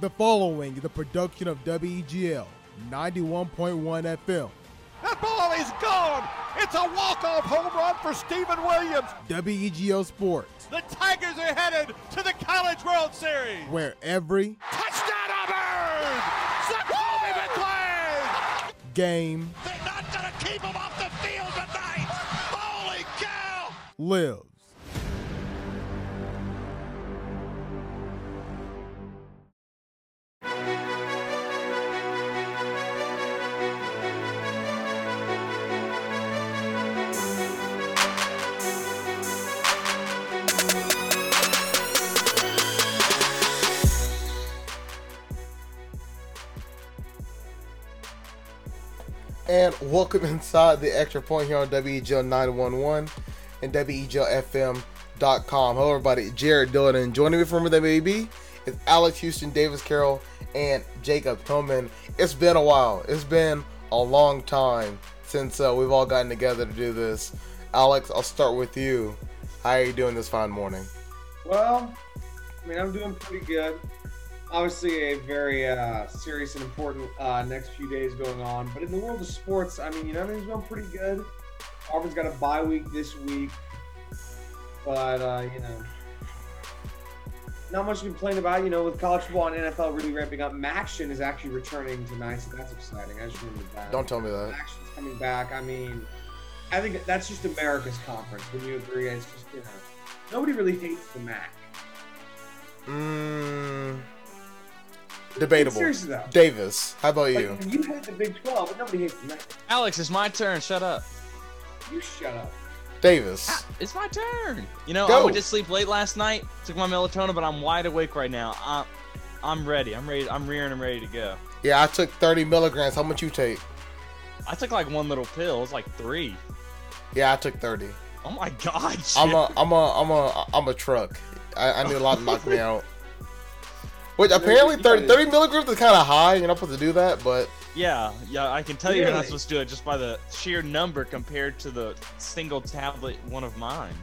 The following is the production of WEGL 91.1 FM. That ball is gone. It's a walk-off home run for Stephen Williams. WEGL Sports, The Tigers are headed to the College World Series. where every Touchdown Auburn! Zakoby McClain! game They're not to keep him off the field tonight. Holy cow! lives. And welcome inside the extra point here on WEGL 911 and WEGLFM.com. Hello, everybody. Jared Dillon, and joining me from the WAB is Alex Houston, Davis Carroll, and Jacob Hillman. It's been a while. It's been a long time since uh, we've all gotten together to do this. Alex, I'll start with you. How are you doing this fine morning? Well, I mean, I'm doing pretty good. Obviously, a very uh, serious and important uh, next few days going on. But in the world of sports, I mean, you know, everything's going pretty good. Auburn's got a bye week this week, but uh, you know, not much to complain about. You know, with college football and NFL really ramping up, MACtion is actually returning tonight, so that's exciting. I just remembered that. Don't tell me that. Action's coming back. I mean, I think that's just America's conference. When you agree, it's just you know, nobody really hates the MAC. Mmm. Debatable. Seriously though, Davis, how about you? like, you hate the Big 12, but nobody hates the Alex, it's my turn. Shut up. You shut up. Davis. Ah, it's my turn. You know, Go. I went to sleep late last night, took my melatonin, but I'm wide awake right now. I'm, I'm ready. I'm ready. I'm rearing and ready to go. Yeah, I took 30 milligrams. How much you take? I took like one little pill. It's like three. Yeah, I took 30. Oh my god. I'm a I'm a I'm a I'm a truck. I, I need a lot to knock me out. Which apparently 30, 30 milligrams is kind of high. You're not supposed to do that, but Yeah, yeah. I can tell you you're not supposed to do it just by the sheer number compared to the single tablet one of mine.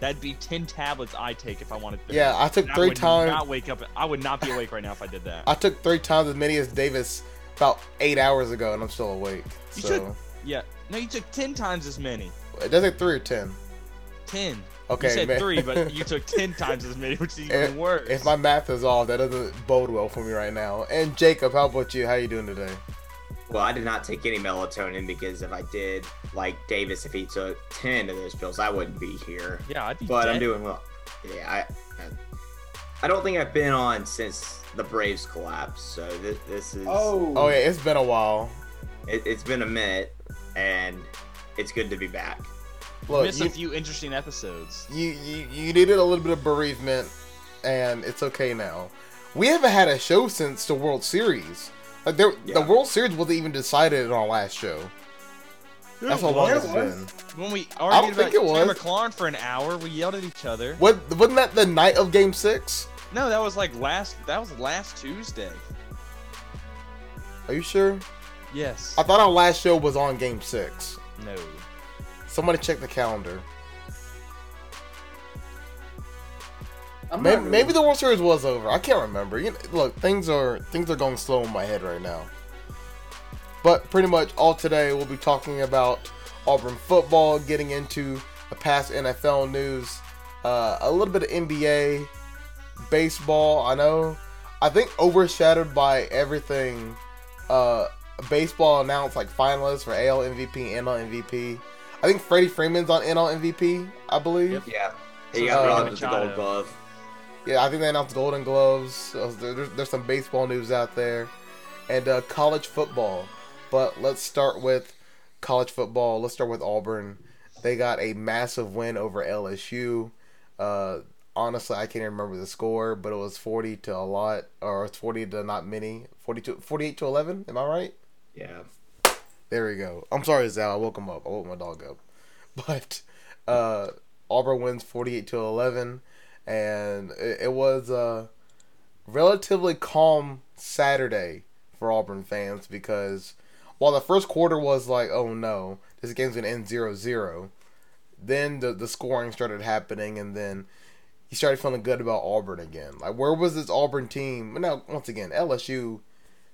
That'd be ten tablets I take if I wanted. 30. yeah, I took And I three would times. Not wake up. I would not be awake right now if I did that. I took three times as many as Davis about eight hours ago, and I'm still awake. You So took- Yeah. No, you took ten times as many. it does it three or ten. Ten. Okay, you said man. three, but you took ten times as many, which is even If, worse. if my math is off, that doesn't bode well for me right now. And Jacob, how about you? How are you doing today? Well, I did not take any melatonin because if I did, like Davis, if he took ten of those pills, I wouldn't be here. yeah, I'd be But dead. I'm doing well. Yeah, I, I, I don't think I've been on since the Braves collapse. So this, this is. Oh, Oh yeah, it's been a while. It, it's been a minute, and it's good to be back. Look, Missed you, a few interesting episodes. you, you you needed a little bit of bereavement, and it's okay now. We haven't had a show since the World Series. Like there, the World Series wasn't even decided in our last show. That's how long it's It been. was. When we I don't think about it was. McLaurin for an hour, we yelled at each other. What wasn't that the night of Game Six? No, that was like last. That was last Tuesday. Are you sure? Yes. I thought our last show was on Game Six. no. Somebody check the calendar. Maybe, really- maybe the World Series was over. I can't remember. You know, look, things are things are going slow in my head right now. But pretty much all today we'll be talking about Auburn football, getting into the past NFL news, uh, a little bit of NBA, baseball. I know, I think overshadowed by everything. Uh, baseball announced like finalists for AL MVP, NL MVP. I think Freddie Freeman's on NL MVP. I believe. Yep. Yeah. He is got Manny brought the Machado. Gold Glove. Yeah, I think they announced Golden Gloves. So there's, there's some baseball news out there, and uh, college football. But let's start with college football. Let's start with Auburn. They got a massive win over LSU. Uh, honestly, I can't even remember the score, but it was 40 to a lot, or it's 40 to not many. 42, 48 to 11. Am I right? Yeah. There we go. I'm sorry, Zal. I woke him up. I woke my dog up. But uh, Auburn wins 48 to 11, and it, it was a relatively calm Saturday for Auburn fans because while the first quarter was like, oh no, this game's gonna end 0-0, then the the scoring started happening, and then you started feeling good about Auburn again. Like, where was this Auburn team? Now, once again, LSU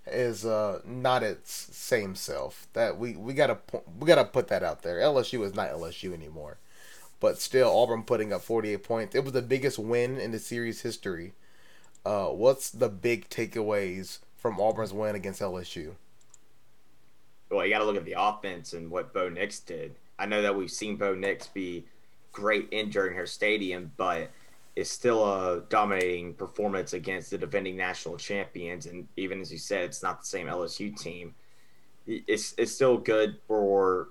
is uh, not its same self. That we we gotta we gotta put that out there. LSU is not LSU anymore, but still, Auburn putting up 48 points. It was the biggest win in the series history. Uh, what's the big takeaways from Auburn's win against LSU? Well, you got to look at the offense and what Bo Nix did. I know that we've seen Bo Nix be great in Jordan-Hare stadium, but it's still a dominating performance against the defending national champions. And even as you said, it's not the same LSU team. It's it's still good for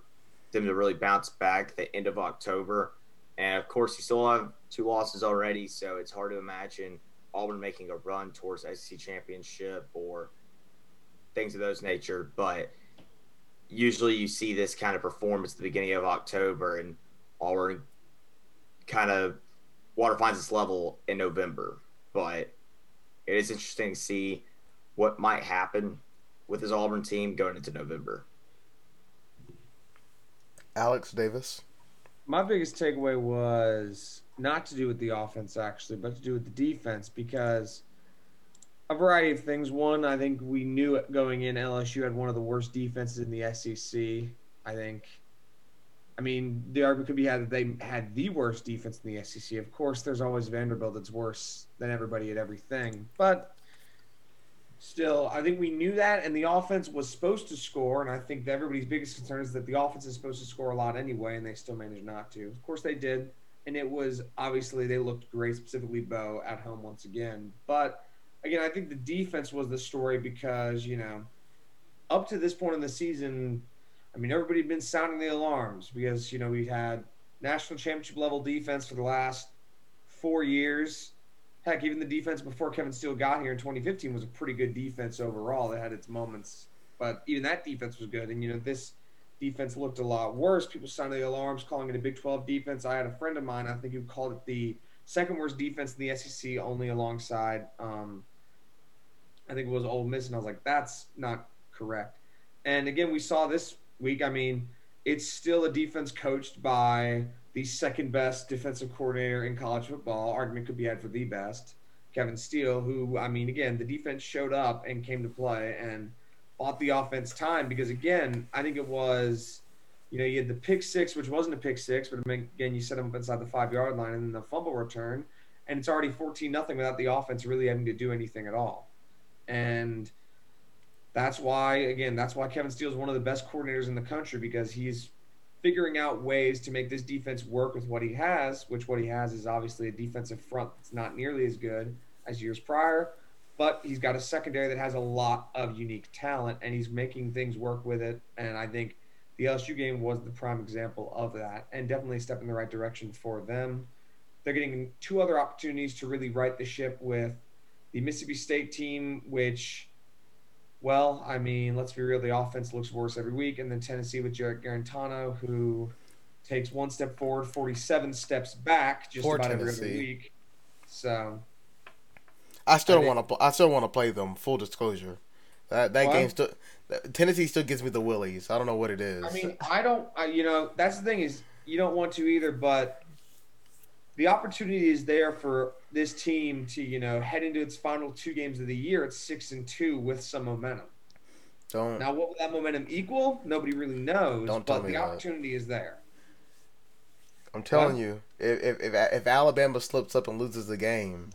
them to really bounce back the end of October. And of course, you still have two losses already, so it's hard to imagine Auburn making a run towards SEC championship or things of those nature. But usually you see this kind of performance at the beginning of October, and Auburn kind of water finds its level in November. But it is interesting to see what might happen with this Auburn team going into November. Alex Davis. My biggest takeaway was not to do with the offense actually, but to do with the defense because a variety of things. One, I think we knew going in LSU had one of the worst defenses in the SEC. I think. I mean, the argument could be had that they had the worst defense in the SEC. Of course, there's always Vanderbilt that's worse than everybody at everything, but still, I think we knew that, and the offense was supposed to score. And I think everybody's biggest concern is that the offense is supposed to score a lot anyway, and they still managed not to. Of course, they did, and it was obviously they looked great, specifically Bo at home once again. But again, I think the defense was the story because you know, up to this point in the season, I mean, everybody had been sounding the alarms because you know we had national championship level defense for the last four years. Heck, even the defense before Kevin Steele got here in 2015 was a pretty good defense overall. It had its moments, but even that defense was good. And you know, this defense looked a lot worse. People sounded the alarms, calling it a Big 12 defense. I had a friend of mine, I think, who called it the second worst defense in the SEC, only alongside, um, I think it was Ole Miss. And I was like, that's not correct. And again, we saw this week. I mean, it's still a defense coached by the second best defensive coordinator in college football. Argument could be had for the best, Kevin Steele, who, I mean, again, the defense showed up and came to play and bought the offense time because, again, I think it was, you know, you had the pick six, which wasn't a pick six, but again, you set them up inside the five yard line and then the fumble return, and it's already 14 nothing without the offense really having to do anything at all. And that's why, again, that's why Kevin Steele is one of the best coordinators in the country because he's figuring out ways to make this defense work with what he has, which what he has is obviously a defensive front that's not nearly as good as years prior, but he's got a secondary that has a lot of unique talent and he's making things work with it. And I think the LSU game was the prime example of that and definitely a step in the right direction for them. They're getting two other opportunities to really right the ship with the Mississippi State team, which well, I mean, let's be real. The offense looks worse every week. And then Tennessee with Jarrett Guarantano, who takes one step forward, 47 steps back just Poor about every Tennessee. other week. So, I still want to. I still want to play them. Full disclosure, that that What? game still. Tennessee still gives me the willies. I don't know what it is. I mean, I don't, I, you know, that's the thing is you don't want to either, but the opportunity is there for this team to, you know, head into its final two games of the year at six and two with some momentum. don't. Now, what will that momentum equal? Nobody really knows, Don't tell but me the that. opportunity is there. I'm telling What? you, if, if if if Alabama slips up and loses the game,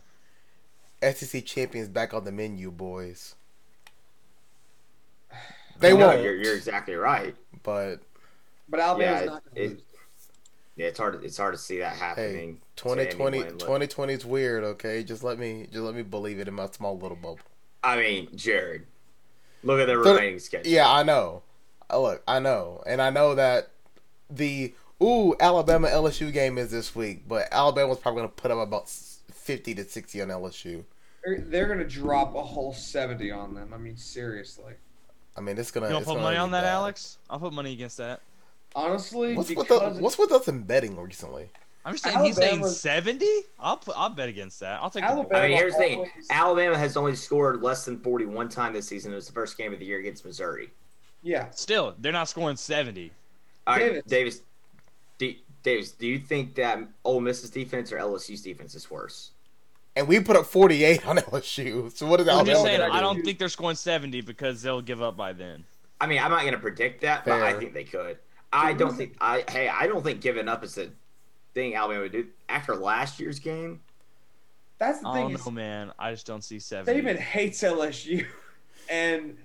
SEC champions back on the menu, boys. They No, won't, You're, you're exactly right. but But Alabama's Yeah, not going to lose. Yeah, it's hard. It's hard to see that happening. to 2020 2020 is weird. Okay, just let me just let me believe it in my small little bubble. I mean, Jared, look at the So- remaining schedule. Yeah, I know. Uh, Look, I know, and I know that the ooh Alabama LSU game is this week, but Alabama's probably going to put up about fifty to sixty on LSU. They're, they're going to drop a whole 70 on them. I mean, seriously. I mean, it's gonna. You want it's put gonna money on that, bad. Alex? I'll put money against that. Honestly, What's with the, What's with us in betting recently? I'm just saying he's saying 70. I'll put. I'll bet against that. I'll take the Alabama- I mean, here's the thing: Alabama has only scored less than 41 time this season. It was the first game of the year against Missouri. yeah, Still, they're not scoring 70. All right, Davis. Davis. D- Davis, do you think that Ole Miss's defense or LSU's defense is worse? And we put up 48 on LSU. So what is I'm just saying, gonna I do? don't think they're scoring 70 because they'll give up by then. I mean, I'm not going to predict that, but I think they could. I don't think I hey, I don't think giving up is the thing Alabama would do. After last year's game, That's the I thing. don't is, know, man. I just don't see 70. Saban hates LSU, and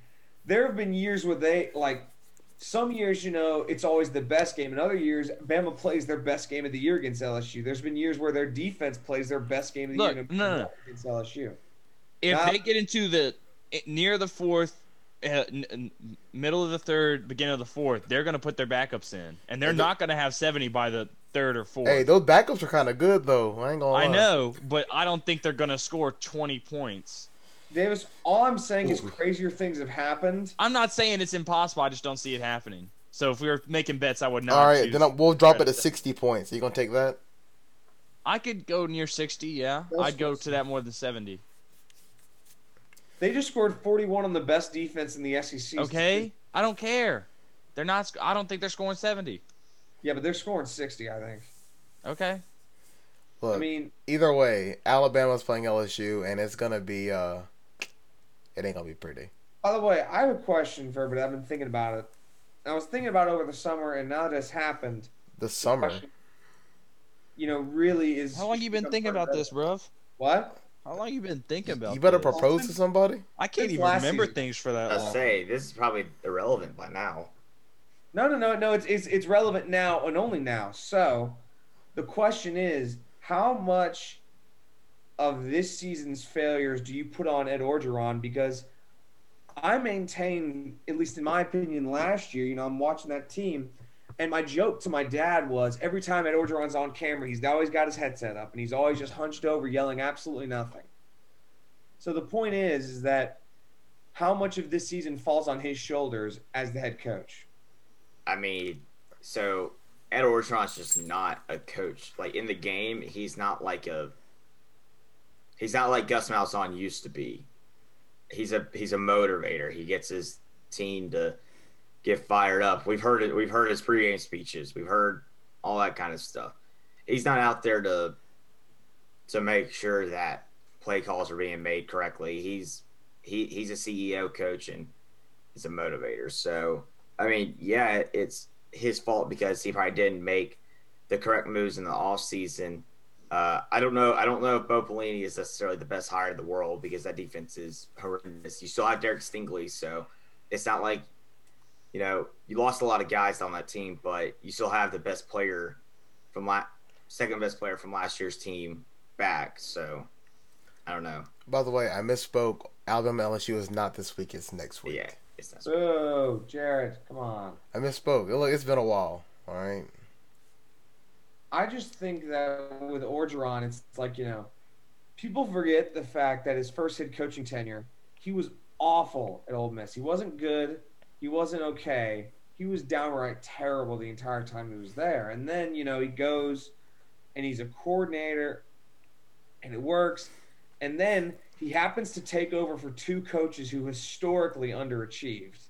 there have been years where they like. Some years, you know, it's always the best game. In other years, Bama plays their best game of the year against LSU. There's been years where their defense plays their best game of the Look, year no, no, no. against LSU. if Now- they get into the eh, near the fourth, uh, n- n- middle of the third, beginning of the fourth, they're going to put their backups in, and they're Hey, the- not going to have 70 by the third or fourth. Hey, those backups are kind of good though. I ain't gonna. I lie. know, but I don't think they're going to score 20 points. Davis, all I'm saying is crazier things have happened. I'm not saying it's impossible. I just don't see it happening. So if we were making bets, I would not. All right, then I- we'll drop it to 60 points. Are you gonna take that? I could go near 60. Yeah, That's I'd go to that more than 70. They just scored 41 on the best defense in the SEC. Okay, I don't care. They're not. sc- I don't think they're scoring 70. Yeah, but they're scoring 60, I think. Okay. Look, I mean, either way, Alabama's playing LSU, and it's gonna be. uh It ain't gonna be pretty. by the way, I have a question for everybody. I've been thinking about it. I was thinking about it over the summer, and now that it's happened, The summer. question, you know, really is. How long you been thinking about this, bruv? What? How long you been thinking about? You better this? propose to somebody. I can't Since even remember season. things for that I long. say this is probably irrelevant by now. No, no, no, no. It's it's it's relevant now and only now. So, the question is, how much of this season's failures do you put on Ed Orgeron? Because I maintain, at least in my opinion, last year, you know, I'm watching that team, and my joke to my dad was every time Ed Orgeron's on camera, he's always got his headset up and he's always just hunched over, yelling absolutely nothing. So the point is, is that how much of this season falls on his shoulders as the head coach? I mean, so Ed Orgeron's just not a coach. Like in the game, he's not like a. He's not like Gus Malzahn used to be. He's a he's a motivator. He gets his team to get fired up. We've heard it. We've heard his pregame speeches. We've heard all that kind of stuff. He's not out there to to make sure that play calls are being made correctly. He's he he's a CEO coach and he's a motivator. So I mean, yeah, it's his fault because he probably didn't make the correct moves in the off season. Uh, I don't know. I don't know if Bo Pelini is necessarily the best hire in the world because that defense is horrendous. You still have Derek Stingley, so it's not like you know you lost a lot of guys on that team, but you still have the best player from la- second best player from last year's team back. So I don't know. By the way, I misspoke. Alabama LSU is not this week. It's next week. Yeah, it's not. Oh, Jared, come on. I misspoke. Look, it's been a while. All right. I just think that with Orgeron, it's like, you know, people forget the fact that his first head coaching tenure, he was awful at Ole Miss. He wasn't good. He wasn't okay. He was downright terrible the entire time he was there. And then, you know, he goes and he's a coordinator and it works. And then he happens to take over for two coaches who historically underachieved,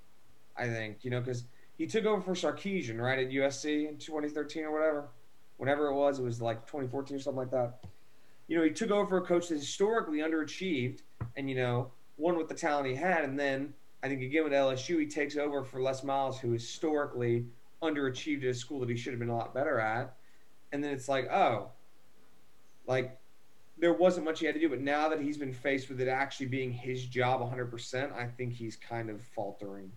I think, you know, because he took over for Sarkisian, right, at USC in 2013 or whatever whenever it was, it was like 2014 or something like that. You know, he took over for a coach that historically underachieved and, you know, won with the talent he had. And then I think again with LSU, he takes over for Les Miles, who historically underachieved at a school that he should have been a lot better at. And then it's like, oh, like there wasn't much he had to do. But now that he's been faced with it actually being his job 100%, I think he's kind of faltering.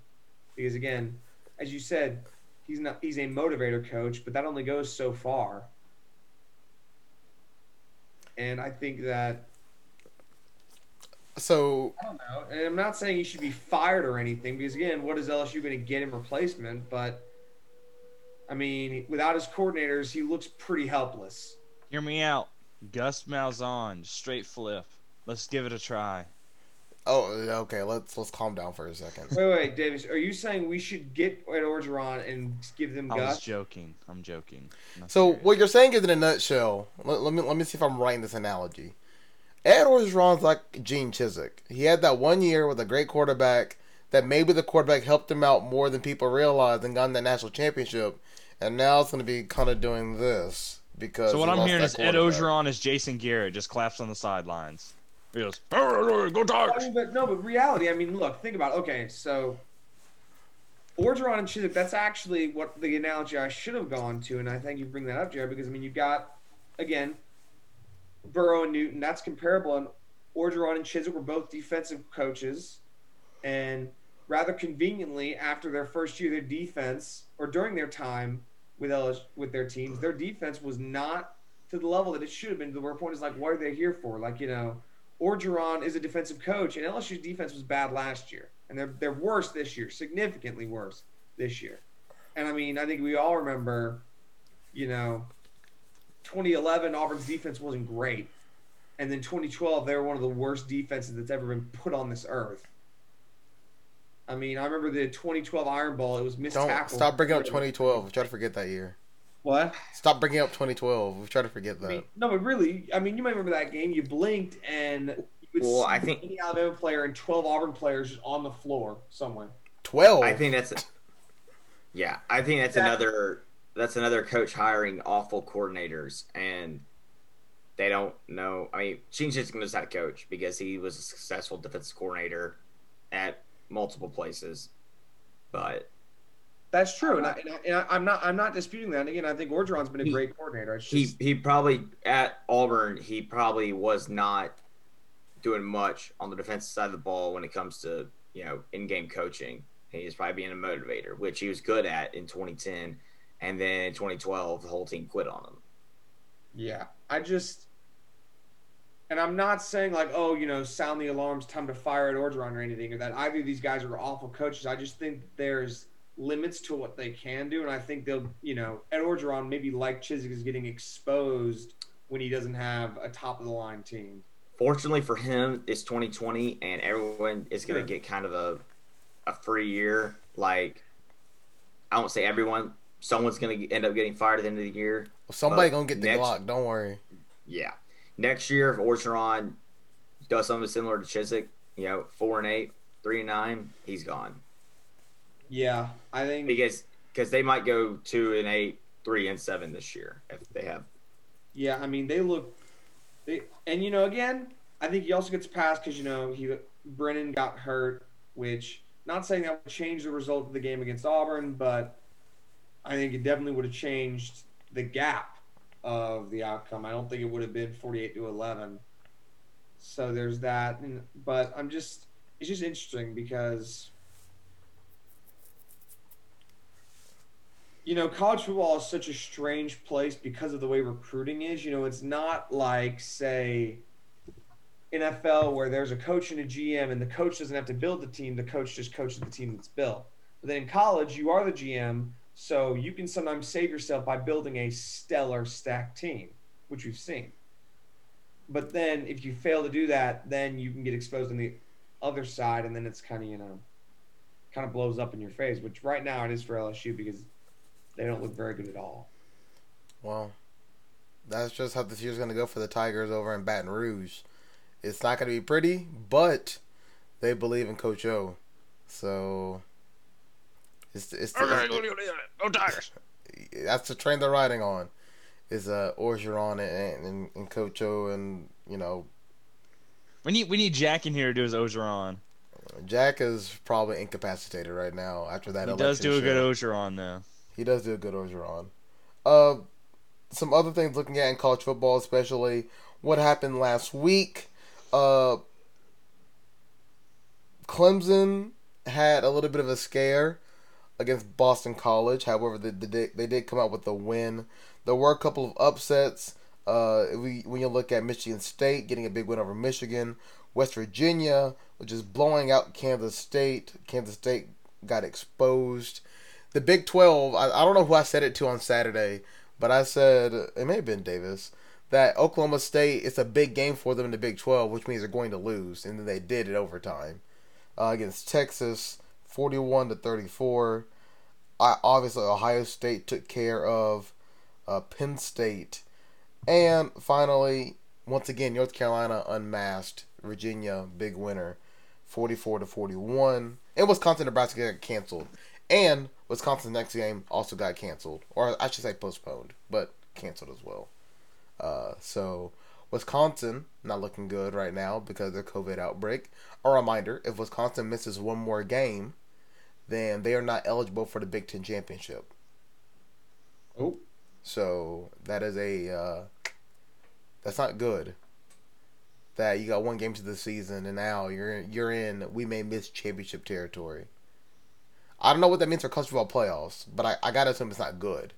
Because again, as you said, he's not he's a motivator coach, but that only goes so far. And I think that So I don't know. And I'm not saying he should be fired or anything because again, what is LSU going to get in replacement? But I mean, without his coordinators, he looks pretty helpless. Hear me out. Gus Malzahn, straight flip. Let's give it a try. Oh, okay. Let's let's calm down for a second. Wait, wait, Davis, are you saying we should get Ed Orgeron and give them I was joking. I'm joking. Not So serious. what you're saying is in a nutshell. Let, let me let me see if I'm right in this analogy. Ed Orgeron's like Gene Chizik. He had that one year with a great quarterback that maybe the quarterback helped him out more than people realized and got in that national championship. and now it's going to be kind of doing this because. So what I'm hearing that is Ed quarterback. Orgeron is Jason Garrett, just claps on the sidelines. He goes, "Go I mean, but no, but reality. I mean, look, think about. It. Okay, so Orgeron and Chizik. That's actually what the analogy I should have gone to, and I thank you for bringing that up, Jared, because I mean, you've got again Burrow and Newton. That's comparable, and Orgeron and Chizik were both defensive coaches, and rather conveniently, after their first year, their defense or during their time with LS, with their teams, their defense was not to the level that it should have been. To where point is like, what are they here for? Like, you know. Orgeron is a defensive coach, and LSU's defense was bad last year, and they're they're worse this year, significantly worse this year. And I mean, I think we all remember, you know, 2011 Auburn's defense wasn't great, and then 2012 they were one of the worst defenses that's ever been put on this earth. I mean, I remember the 2012 Iron Bowl. it was missed Don't tackle. stop bringing up 2012. We try to forget that year. What? Stop bringing up 2012. We try to forget I that. mean, no, but really, I mean, you might remember that game. You blinked, and you would Well, see I think- any Alabama player and 12 Auburn players just on the floor somewhere. 12. I think that's yeah. I think that's That- another that's another coach hiring awful coordinators and they don't know. I mean, Gene how to coach because he was a successful defensive coordinator at multiple places. But That's true, uh, and, I, and, I, I'm not I'm not disputing that. And again, I think Orgeron's been a He- great coordinator. It's he just, he probably at Auburn he probably was not doing much on the defensive side of the ball when it comes to you know in game coaching. He was probably being a motivator, which he was good at in 2010, and then in 2012 the whole team quit on him. yeah. I just, and I'm not saying like, oh, you know, sound the alarms, time to fire Ed Orgeron or anything, or that either of these guys are awful coaches. I just think there's limits to what they can do, and I think they'll, you know, Ed Orgeron maybe like Chizik is getting exposed when he doesn't have a top of the line team. Fortunately for him, it's 2020, and everyone is going Yeah. to get kind of a a free year. Like I won't say everyone, someone's going to end up getting fired at the end of the year. Somebody but gonna get the next- Glock. Don't worry. Yeah. Next year, if Orgeron does something similar to Chizik, you know, four and eight, three and nine, he's gone Yeah, I think because because they might go two and eight, three and seven this year if they have. Yeah, I mean they look, they and you know again, I think he also gets passed because you know he Brennan got hurt, which not saying that would change the result of the game against Auburn, but I think it definitely would have changed the gap of the outcome. I don't think it would have been forty-eight to eleven. So there's that, but I'm just it's just interesting because. you know, college football is such a strange place because of the way recruiting is. You know, it's not like, say, NFL where there's a coach and a GM and the coach doesn't have to build the team, the coach just coaches the team that's built. But then in college, you are the GM, so you can sometimes save yourself by building a stellar stacked team, which we've seen. But then if you fail to do that, then you can get exposed on the other side, and then it's kind of, you know, kind of blows up in your face, which right now it is for LSU because they don't look very good at all. Well, that's just how this year's gonna go for the Tigers over in Baton Rouge. It's not gonna be pretty, but they believe in Coach O, so it's it's, it's Go Tigers! that's the train they're riding on. Is uh Orgeron and, and and Coach O and you know We need we need Jack in here to do his Orgeron. Jack is probably incapacitated right now after that. He does election do a good show. Orgeron though. He does do a good Orgeron. Uh, some other things looking at in college football, especially what happened last week. Uh, Clemson had a little bit of a scare against Boston College. However, they, they, did- they did come out with a win. There were a couple of upsets. Uh, we, when you look at Michigan State getting a big win over Michigan, West Virginia, which is blowing out Kansas State. Kansas State got exposed. The Big 12, I, I don't know who I said it to on Saturday, but I said, it may have been Davis, that Oklahoma State, it's a big game for them in the Big 12, which means they're going to lose. And then they did it overtime uh, against Texas, 41 to 34. I, obviously, Ohio State took care of uh, Penn State. And finally, once again, North Carolina unmasked. Virginia, big winner, 44 to 41. And Wisconsin, Nebraska got canceled. And Wisconsin's next game also got canceled, or I should say postponed, but canceled as well. Uh, so Wisconsin not looking good right now because of their COVID outbreak. A reminder: if Wisconsin misses one more game, then they are not eligible for the Big Ten championship. Oh, So that is a uh, that's not good. That you got one game to the season and now you're you're in we may miss championship territory. I don't know what that means for college football playoffs, but I, I gotta assume it's not good.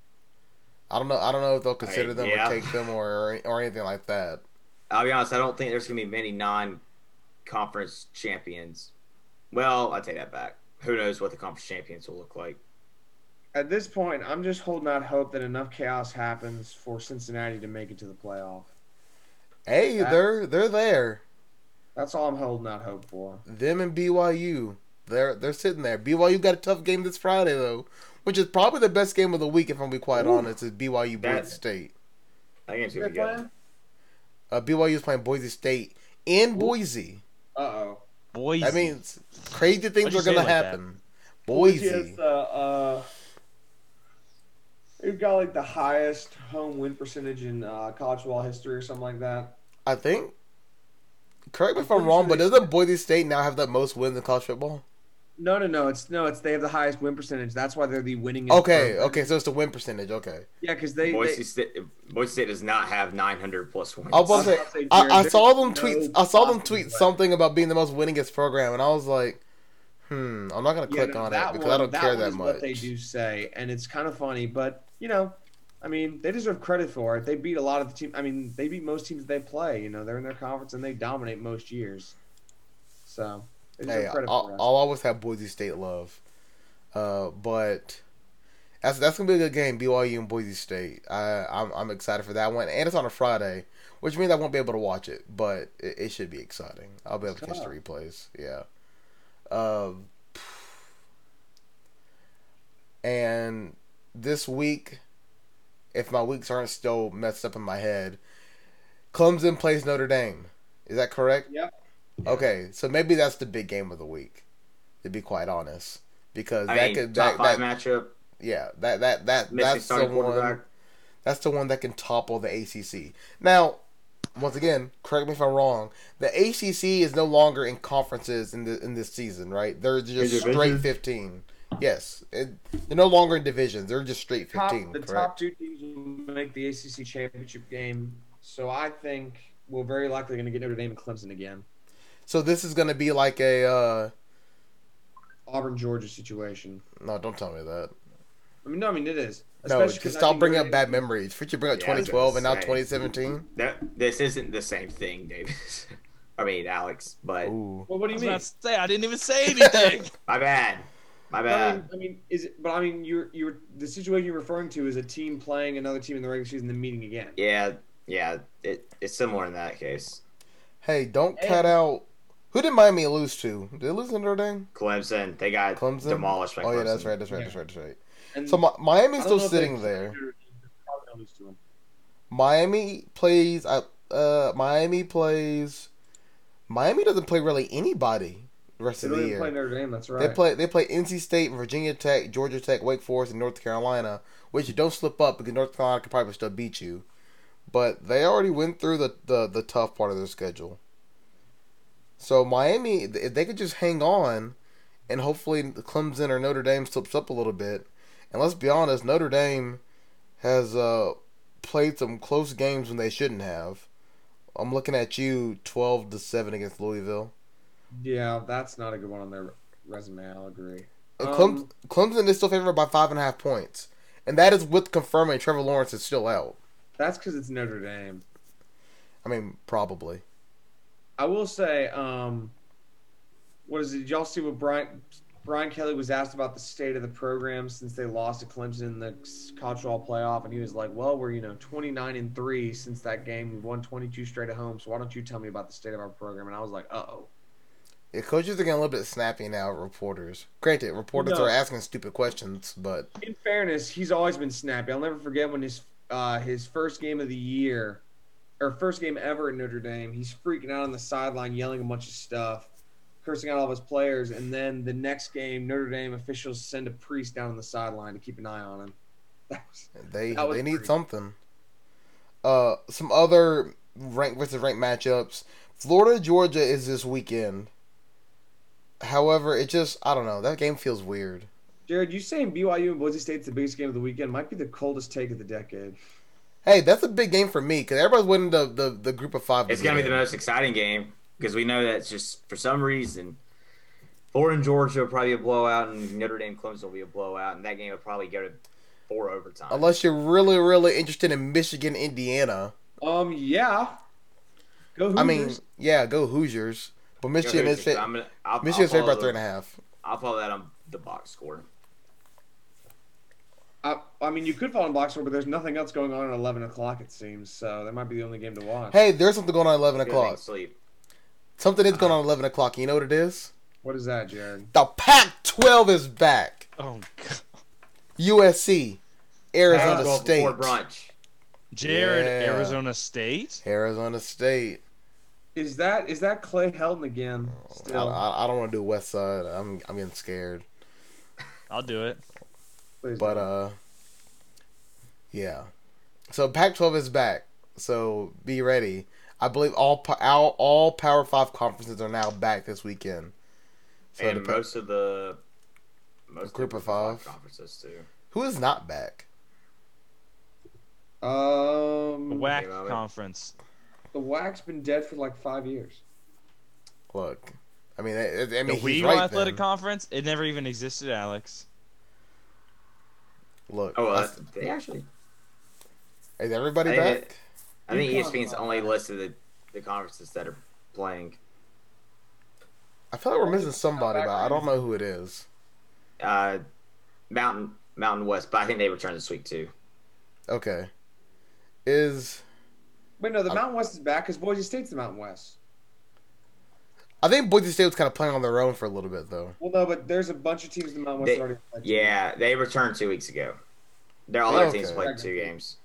I don't know I don't know if they'll consider I- them yeah. or take them or or anything like that. I'll be honest. I don't think there's gonna be many non-conference champions. Well, I take that back. Who knows what the conference champions will look like? at this point, I'm just holding out hope that enough chaos happens for Cincinnati to make it to the playoff. Hey, That- they're they're there. That's all I'm holding out hope for. Them and BYU. They're they're sitting there. BYU got a tough game this Friday though, which is probably the best game of the week if I'm be quite Ooh. honest. Is BYU Boise That- State. I game's Who gonna they be good. playing? Uh, BYU is playing Boise State in Boise. Uh oh. Boys. That means crazy things are gonna like that? happen. Boise. Has, uh, uh, they've got like the highest home win percentage in uh, college football history or something like that. I think. Correct me I'm if I'm wrong, sure but doesn't Boise State now have the most wins in college football? No, no, no. It's no. It's they have the highest win percentage. That's why they're the winning. Okay, okay, so it's the win percentage. Okay, Yeah, because they. Boise they State. Boise State does not have 900 plus wins. I was about to say, say, I, I saw them no tweet. I saw them tweet way. something about being the most winningest program, and I was like, hmm, I'm not gonna Yeah, click no, on that it because one- I don't care one that is much. What they do say, and it's kind of funny, but you know, I mean, they deserve credit for it. They beat a lot of the team. I mean, they beat most teams they play. You know, they're in their conference and they dominate most years. So they deserve Hey, I'll. I'll always have Boise State love, uh, but that's that's gonna be a good game. BYU and Boise State. I I'm, I'm excited for that one, and it's on a Friday, which means I won't be able to watch it, but it, it should be exciting. I'll be able to catch the replays. Yeah. Um. And this week, if my weeks aren't still messed up in my head, Clemson plays Notre Dame. Is that correct? Yep. Okay, so maybe that's the big game of the week, to be quite honest, because I that mean, could top that, five that matchup. yeah that that that that's the one that's the one that can topple the ACC. Now, once again, correct me if I'm wrong. The ACC is no longer in conferences in the in this season, right? They're just In straight divisions? 15. Yes, it, they're no longer in divisions. They're just straight top, 15. the correct? top two teams will make the ACC championship game. So I think we're very likely going to get Notre Dame and Clemson again. So this is going to be like a uh, Auburn Georgia situation. no. Don't tell me that. I mean, no, I mean it is. No, Especially 'cause just I stop think bringing up bad Dame- memories. First you bring up Yeah, 2012 and now 2017. That this isn't the same thing, Davis. I mean, Alex. But Ooh. Well, what do I you was mean? about to say I didn't even say anything. my bad. My I bad. mean, I mean, is it? But I mean, you're you're the situation you're referring to is a team playing another team in the regular season, then meeting again. yeah, yeah. It, it's similar in that case. Hey, don't cut out. Who did Miami lose to? Did they lose to Notre Dame? Clemson, they got Clemson. demolished by Oh yeah, that's right. That's right. Yeah. That's right. That's right. And So Mi- Miami's I don't still know sitting play there. Notre Dame, they're probably gonna lose to them. Miami plays. Uh, uh, Miami plays. Miami doesn't play really anybody the rest They of don't the even play. Notre Dame. That's right. They play. They play NC State, Virginia Tech, Georgia Tech, Wake Forest, and North Carolina. Which you don't slip up because North Carolina could probably still beat you. But they already went through the, the, the tough part of their schedule. So Miami, if they could just hang on, and hopefully Clemson or Notre Dame slips up a little bit. And let's be honest, Notre Dame has uh, played some close games when they shouldn't have. I'm looking at you, twelve to seven against Louisville. Yeah, that's not a good one on their resume. I'll agree. Um, Clemson is still favored by five and a half points, and that is with confirming Trevor Lawrence is still out. That's because it's Notre Dame. I mean, probably. I will say, um, what is it? Did y'all see what Brian Brian Kelly was asked about the state of the program since they lost to Clemson in the college football playoff, and he was like, "Well, we're you know 29 and three since that game. We've won 22 straight at home. So why don't you tell me about the state of our program?" And I was like, "Uh oh." Yeah, coaches are getting a little bit snappy now reporters. Granted, reporters No. are asking stupid questions, but In fairness, he's always been snappy. I'll never forget when his uh, his first game of the year, or first game ever at Notre Dame, he's freaking out on the sideline, yelling a bunch of stuff. cursing out all of his players, and then the next game, Notre Dame officials send a priest down on the sideline to keep an eye on him. That was, They That was they need something. Uh, some other rank versus rank matchups. Florida Georgia is this weekend. However, it just I don't know that game feels weird. Jared, you saying BYU and Boise State's the biggest game of the weekend might be the coldest take of the decade. Hey, that's a big game for me because everybody's winning the, the, the group of five. It's gonna be the most exciting game because we know that it's just for some reason, Florida and Georgia will probably be a blowout, and Notre Dame Clemson will be a blowout, and that game will probably go to four overtime. Unless you're really really interested in Michigan Indiana. Um, yeah. Go Hoosiers. I mean, yeah, go Hoosiers. But Michigan is Hoosiers. fit. I'm gonna, I'll, Michigan's I'll favored by follow three and a the- half. I'll follow that on the box score. I, I mean, you could fall in box score, but there's nothing else going on at 11 o'clock, it seems. So that might be the only game to watch. Hey, there's something going on at eleven o'clock. Sleep. Something is going uh-huh. on at eleven o'clock. You know what it is? What is that, Jared? The Pac-12 is back. Oh, God. USC, Arizona Basketball State, before brunch. Jared, Yeah. Arizona State. Arizona State. Is that is that Clay Helton again? Oh, I, I, I don't want to do West Side. I'm I'm getting scared. I'll do it. Please But uh, yeah. So Pac-12 is back. So be ready. I believe all pa- all, all Power Five conferences are now back this weekend. So and the most of the most group of five. conferences too. who is not back? The um, WAC Hey, Bobby. conference. the WAC's been dead for like five years. Look, I mean, I, I The mean, he's Weagle right. Athletic then. Conference. It never even existed, Alex. Look, Oh, I- uh, they actually. is everybody I back? I think E ESPN's not only listed the, the conferences that are playing. I feel like we're missing somebody, but I don't know who it is. Uh, Mountain Mountain West, but I think they returned this week too. Okay, is Wait, no, the I'm- Mountain West is back because Boise State's the Mountain West. I think Boise State was kind of playing on their own for a little bit though. Well, no, but there's a bunch of teams in the Mountain West They- already played. Yeah, they returned two weeks ago. They're all their Okay. teams played two games.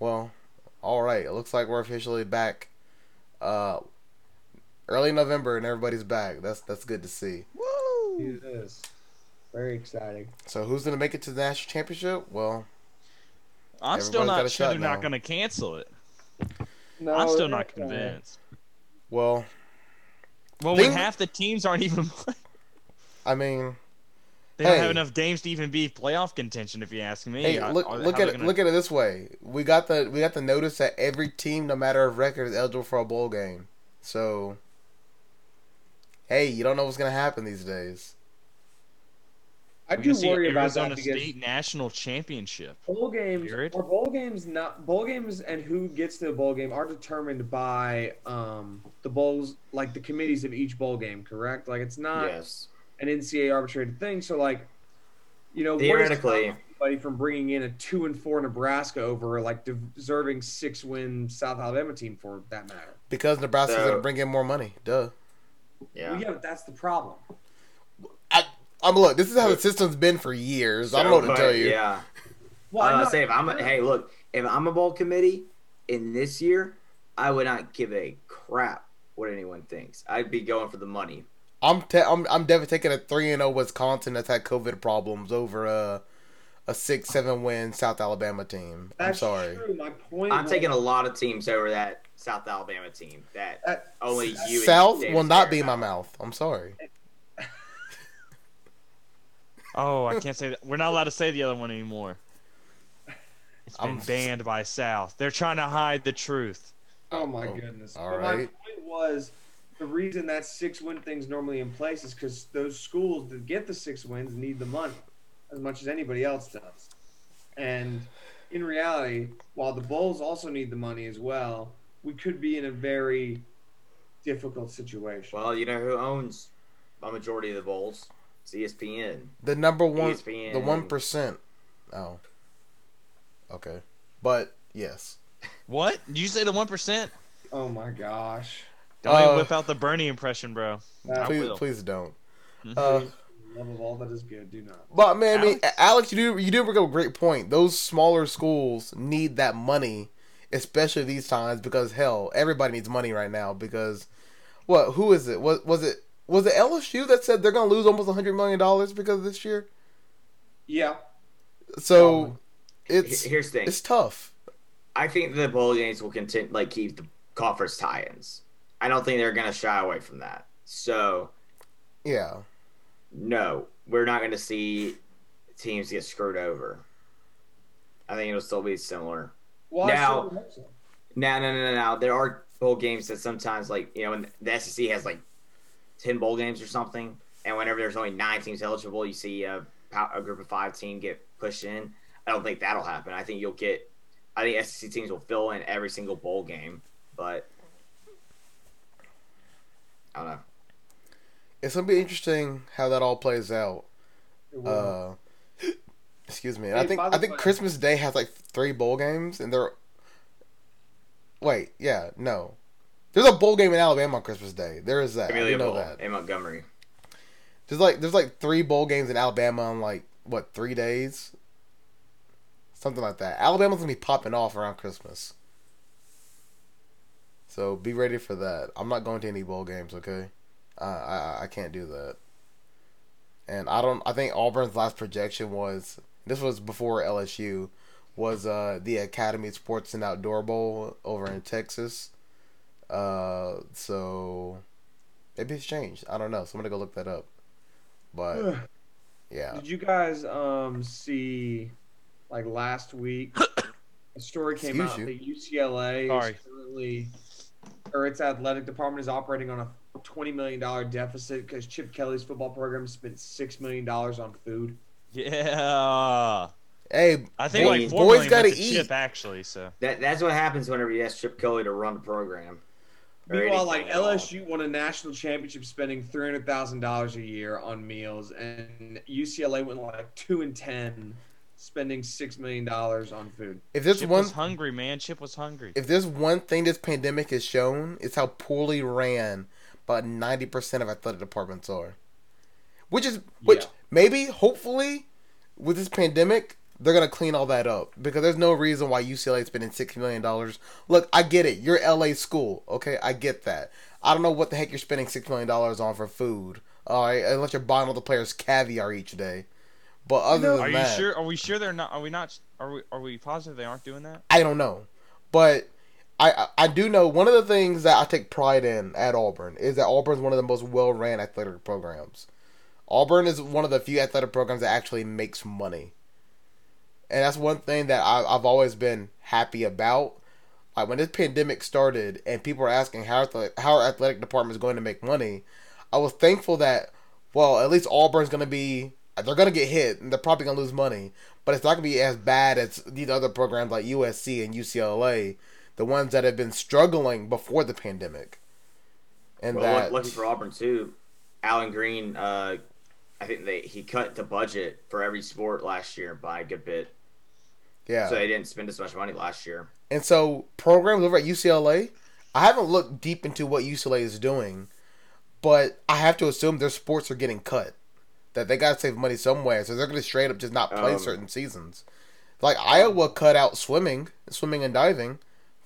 Well, all right. It looks like we're officially back. Uh, early November and everybody's back. That's that's good to see. It is very exciting. So who's gonna make it to the national championship? Well, I'm still Everybody's got a not sure they're not going to cancel it. No, I'm still they're not convinced. well. Well, when half the teams aren't even playing, I mean, they don't have enough games to even be playoff contention. If you ask me. hey, look how look at it gonna- look at it this way. We got the we got the notice that every team, no matter of record, is eligible for a bowl game. So, hey, you don't know what's gonna happen these days. I We're do see worry about Arizona that because State national championship. bowl games Jared? or bowl games not bowl games and who gets to the bowl game are determined by um the bowls like the committees of each bowl game. Correct? Like it's not Yes. an NCAA arbitrated thing. So like, you know, what is Theoretically- stopping anybody from bringing in a two and four Nebraska over like deserving six win South Alabama team for that matter. Because Nebraska's So- gonna bring in more money. Duh. Yeah. Well, yeah, but that's the problem. I, I'm look. This is how the uh, system's been for years. I don't know what to tell you. Yeah. Well, uh, I'm I'm gonna not- say if I'm a, hey look if I'm a bowl committee in this year, I would not give a crap what anyone thinks. I'd be going for the money. I'm te- I'm I'm definitely taking a three and zero Wisconsin that's had COVID problems over a a six seven win South Alabama team. I'm sorry. True. My point. I'm was- taking a lot of teams over that South Alabama team that That- only you South Davis will not be in my mouth. I'm sorry. Oh, I can't say that. We're not allowed to say the other one anymore. It's been I'm- banned by South. They're trying to hide the truth. Oh my Oh, goodness. all But my point was the reason that six win thing's normally in place is because those schools that get the six wins need the money as much as anybody else does. And in reality, while the Bulls also need the money as well, we could be in a very difficult situation. Well, you know who owns a majority of the bowls? It's ESPN. The number one, ESPN. the one percent. Oh, okay, but yes. What? Did you say the one percent? oh my gosh. Don't even Uh, whip out the Bernie impression, bro. I Please, please don't. Mhm. Uh, Love of all that is good, do not. but man, I mean, Alex? Alex, you do you do bring up a great point. Those smaller schools need that money, especially these times because hell, everybody needs money right now because what? Who is it? What was it? Was it LSU that said they're gonna lose almost hundred million dollars because of this year? Yeah. So oh it's He- Here's the thing. it's tough. I think the bowl games will continue, like keep the conference tie-ins. I don't think they're gonna shy away from that. So Yeah. no, we're not gonna see teams get screwed over. I think it'll still be similar. Well, I Now- certainly hope. No, no, no, no, no. There are bowl games that sometimes, like you know, when the SEC has like ten bowl games or something, and whenever there's only nine teams eligible, you see a, a group of five team get pushed in. I don't think that'll happen. I think you'll get. I think SEC teams will fill in every single bowl game, but I don't know. It's gonna be interesting how that all plays out. Uh, excuse me. Hey, I think I think way- Christmas Day has like three bowl games, and they're. Wait, yeah, no. There's a bowl game in Alabama on Christmas Day. There is that. Amelia do know Bowl that. in Montgomery. There's like there's like three bowl games in Alabama on like what three days, something like that. Alabama's gonna be popping off around Christmas, so be ready for that. I'm not going to any bowl games. Okay, uh, I I can't do that. And I don't. I think Auburn's last projection was this was before LSU was uh the Academy Sports and Outdoor Bowl over in Texas. Uh, so maybe it's changed. I don't know. So I'm gonna go look that up. But yeah, Did you guys um see like last week a story came Excuse out you. that UCLA Sorry. is currently or its athletic department is operating on a twenty million dollar deficit because Chip Kelly's football program spent six million dollars on food. Yeah. hey, I think Boy- like four boys gotta to eat. Chip actually. So That that's what happens whenever you ask Chip Kelly to run the program. Or Meanwhile, like anything at all. LSU won a national championship spending three hundred thousand dollars a year on meals, and UCLA went like two and ten, spending six million dollars on food. if this Chip one was hungry, man. Chip was hungry. if there's one thing this pandemic has shown, it's how poorly ran about ninety percent of athletic departments are. Which is which Yeah. maybe, hopefully, with this pandemic, they're gonna clean all that up because there's no reason why UCLA is spending six million dollars. Look, I get it. You're LA school, okay? I get that. I don't know what the heck you're spending six million dollars on for food. All right, unless you're buying all the players caviar each day. But other know- than Are you sure? Are we sure they're not? Are we not? Are we? Are we positive they aren't doing that? I don't know, but I I- I do know one of the things that I take pride in at Auburn is that Auburn's one of the most well ran athletic programs. Auburn is one of the few athletic programs that actually makes money, and that's one thing that I, I've always been happy about. Like when this pandemic started and people were asking how athletic, how our athletic department is going to make money, I was thankful that well at least Auburn's going to be they're going to get hit and they're probably going to lose money, but it's not going to be as bad as these other programs like USC and UCLA, the ones that have been struggling before the pandemic. And Well, that lucky for Auburn too, Allen Greene. Uh, I think they he cut the budget for every sport last year by a good bit, yeah, so they didn't spend as much money last year. And so programs over at UCLA, I haven't looked deep into what UCLA is doing, but I have to assume their sports are getting cut. That they gotta save money somewhere, so they're gonna straight up just not play Um, certain seasons. Like Iowa cut out swimming, swimming and diving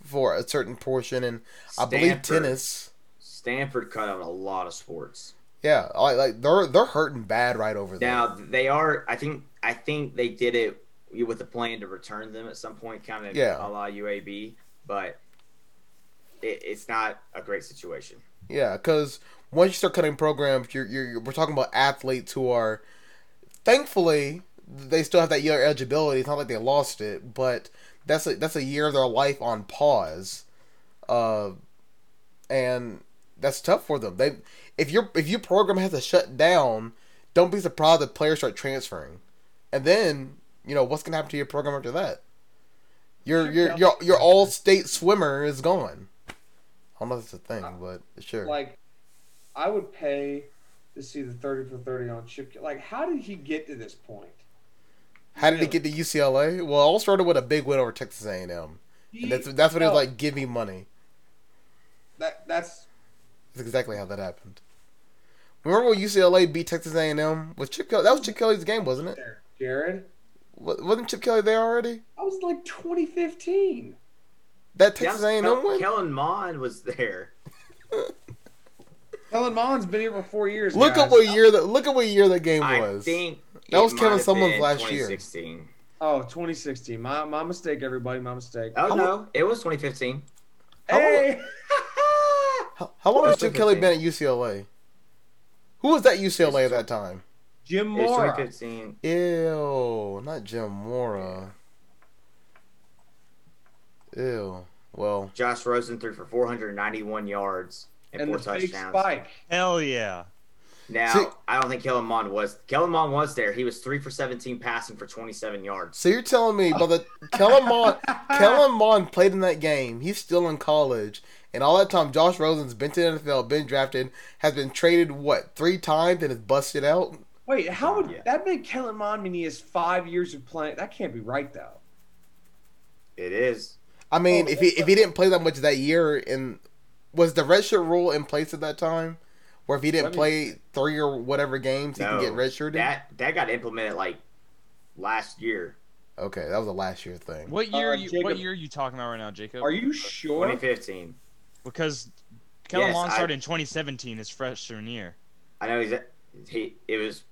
for a certain portion, and I believe tennis. Stanford cut out a lot of sports. Yeah, like, like they're they're hurting bad right over there. Now they are. I think. I think they did it with a plan to return them at some point, kind of Yeah. a la UAB, but it, it's not a great situation. Yeah, because once you start cutting programs, you're, you're, you're- we're talking about athletes who are, thankfully, they still have that year eligibility. It's not like they lost it, but that's a that's a year of their life on pause, uh, and that's tough for them. They if your if your program has to shut down, don't be surprised if players start transferring, and then you know what's gonna happen to your program after that. Your your your your all state swimmer is gone. I don't know if that's a thing, uh, but sure. Like, I would pay to see the thirty for thirty on Chip. Like, how did he get to this point? How did he get to UCLA? Well, it all started with a big win over Texas A&M, and He- that's that's what it was like. Give me money. That that's That's exactly how that happened. Remember when UCLA beat Texas A&M? Was Chip Kelly? That was Chip Kelly's game, wasn't it? Jared. Wa- Wasn't Chip Kelly there already? I was like 2015. That Texas Yeah, A&M Kel- win? Kellen Mond was there. Kellen Mond's been here for four years. Look guys. at what year that look at what year that game I was. think That it was Kevin might have Sumlin's last year. 2016. Oh, 2016. My my mistake, everybody. My mistake. Oh How no, it was 2015. Hey. How, how long has That's Chip Kelly been at UCLA? Who was that UCLA at that time? Jim It's Mora. 2015. Ew, not Jim Mora. Ew. Well, Josh Rosen threw for 491 yards and, And four the fake touchdowns. spike. Hell yeah. Now, See- I don't think Kellen Mond was. Kellen Mond was there. He was three for 17 passing for 27 yards. so you're telling me, but the Kellen Mond, Kellen Mond played in that game. He's still in college, and all that time, Josh Rosen's been to the NFL, been drafted, has been traded what three times, and is busted out. Wait, how would Yeah. that make Kellen Mond mean he has five years of playing? That can't be right though. It is. I mean, Oh, if he if he didn't play that much that year, and was the redshirt rule in place at that time, where if he didn't me- play three or whatever games, he can could get redshirted? That that got implemented like last year, Okay, that was a last year thing. What year? Uh, you, Jacob- what year are you talking about right now, Jacob? Are you sure? 2015. Because Kellen Yes, Mond I- started in 2017, his freshman year. I know he's at, he. It was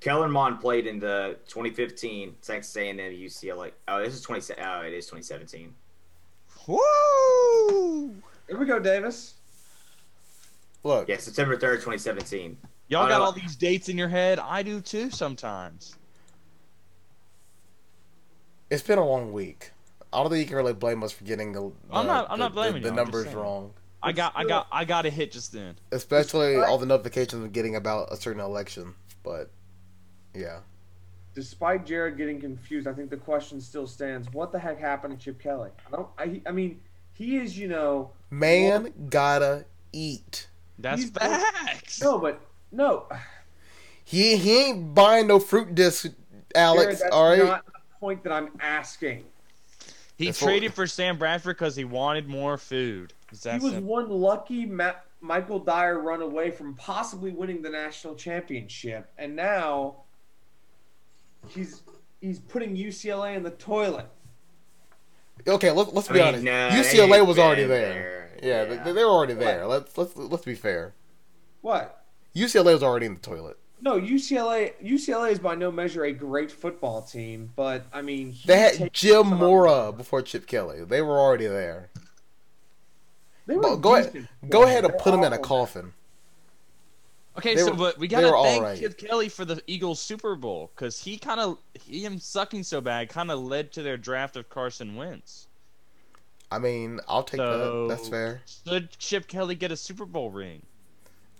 Kellen Mond played in the 2015 Texas A&M UCLA. Oh, this is 20. Oh, it is 2017. Woo! Here we go, Davis. Look, Yeah, September 3rd, 2017. Y'all got know- all these dates in your head. I do too sometimes. it's been a long week. I don't think you can really blame us for getting the. I'm not- I'm the- not blaming the, you, the numbers wrong. I got, I got, I got a hit just then. Especially all the notifications of getting about a certain election. But yeah, Despite Jared getting confused, I think the question still stands: What the heck happened to Chip Kelly? I don't. I, I mean, he is, you know, man gotta eat. That's He's- facts. no, but no, He he ain't buying no fruit disc, Alex. Jared, that's all right. not the point that I'm asking. He That's what- traded for Sam Bradford because he wanted more food. Is that He was simple? one lucky Ma- Michael Dyer run away from possibly winning the national championship, and now he's he's putting UCLA in the toilet. Okay, let's let's I be mean, honest. no, UCLA was already there. there. Yeah, Yeah. They, they were already there. Let's let's let's be fair. What? UCLA was already in the toilet. No, UCLA. UCLA is by no measure a great football team, but I mean, he They had Jim Mora before Chip Kelly. They were already there. They were Go go ahead, go ahead and They're put him in a awful. coffin. Okay, They so were- but we gotta thank right. Chip Kelly for the Eagles Super Bowl because he kind of him sucking so bad kind of led to their draft of Carson Wentz. I mean, I'll take So that. That's fair. Should Chip Kelly get a Super Bowl ring?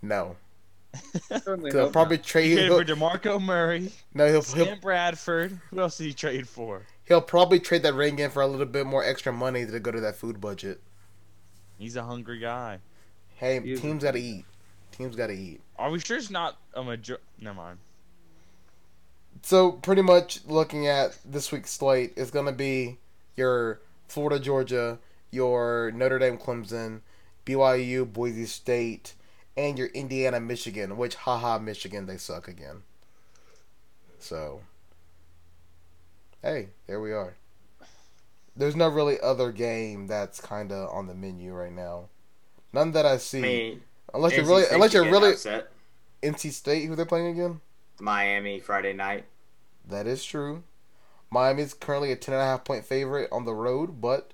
No, Certainly he'll probably He trade. traded He'll, for Demarco Murray, no, he'll, Sam he'll Bradford. Who else did he trade for? he'll probably trade that ring in for a little bit more extra money to go to that food budget. He's a hungry guy. Hey, He teams gotta eat. Teams gotta eat. Are we sure it's not a major? Never mind. So pretty much looking at this week's slate is gonna be your Florida Georgia, your Notre Dame Clemson, BYU Boise State, and your Indiana Michigan. Which haha Michigan they suck again. So hey, there we are. There's no really other game that's kind of on the menu right now. None that I see. I mean, unless you're really, unless you're really upset. NC State, who they're playing again. Miami Friday night. That is true. Miami's currently a ten and a half point favorite on the road, but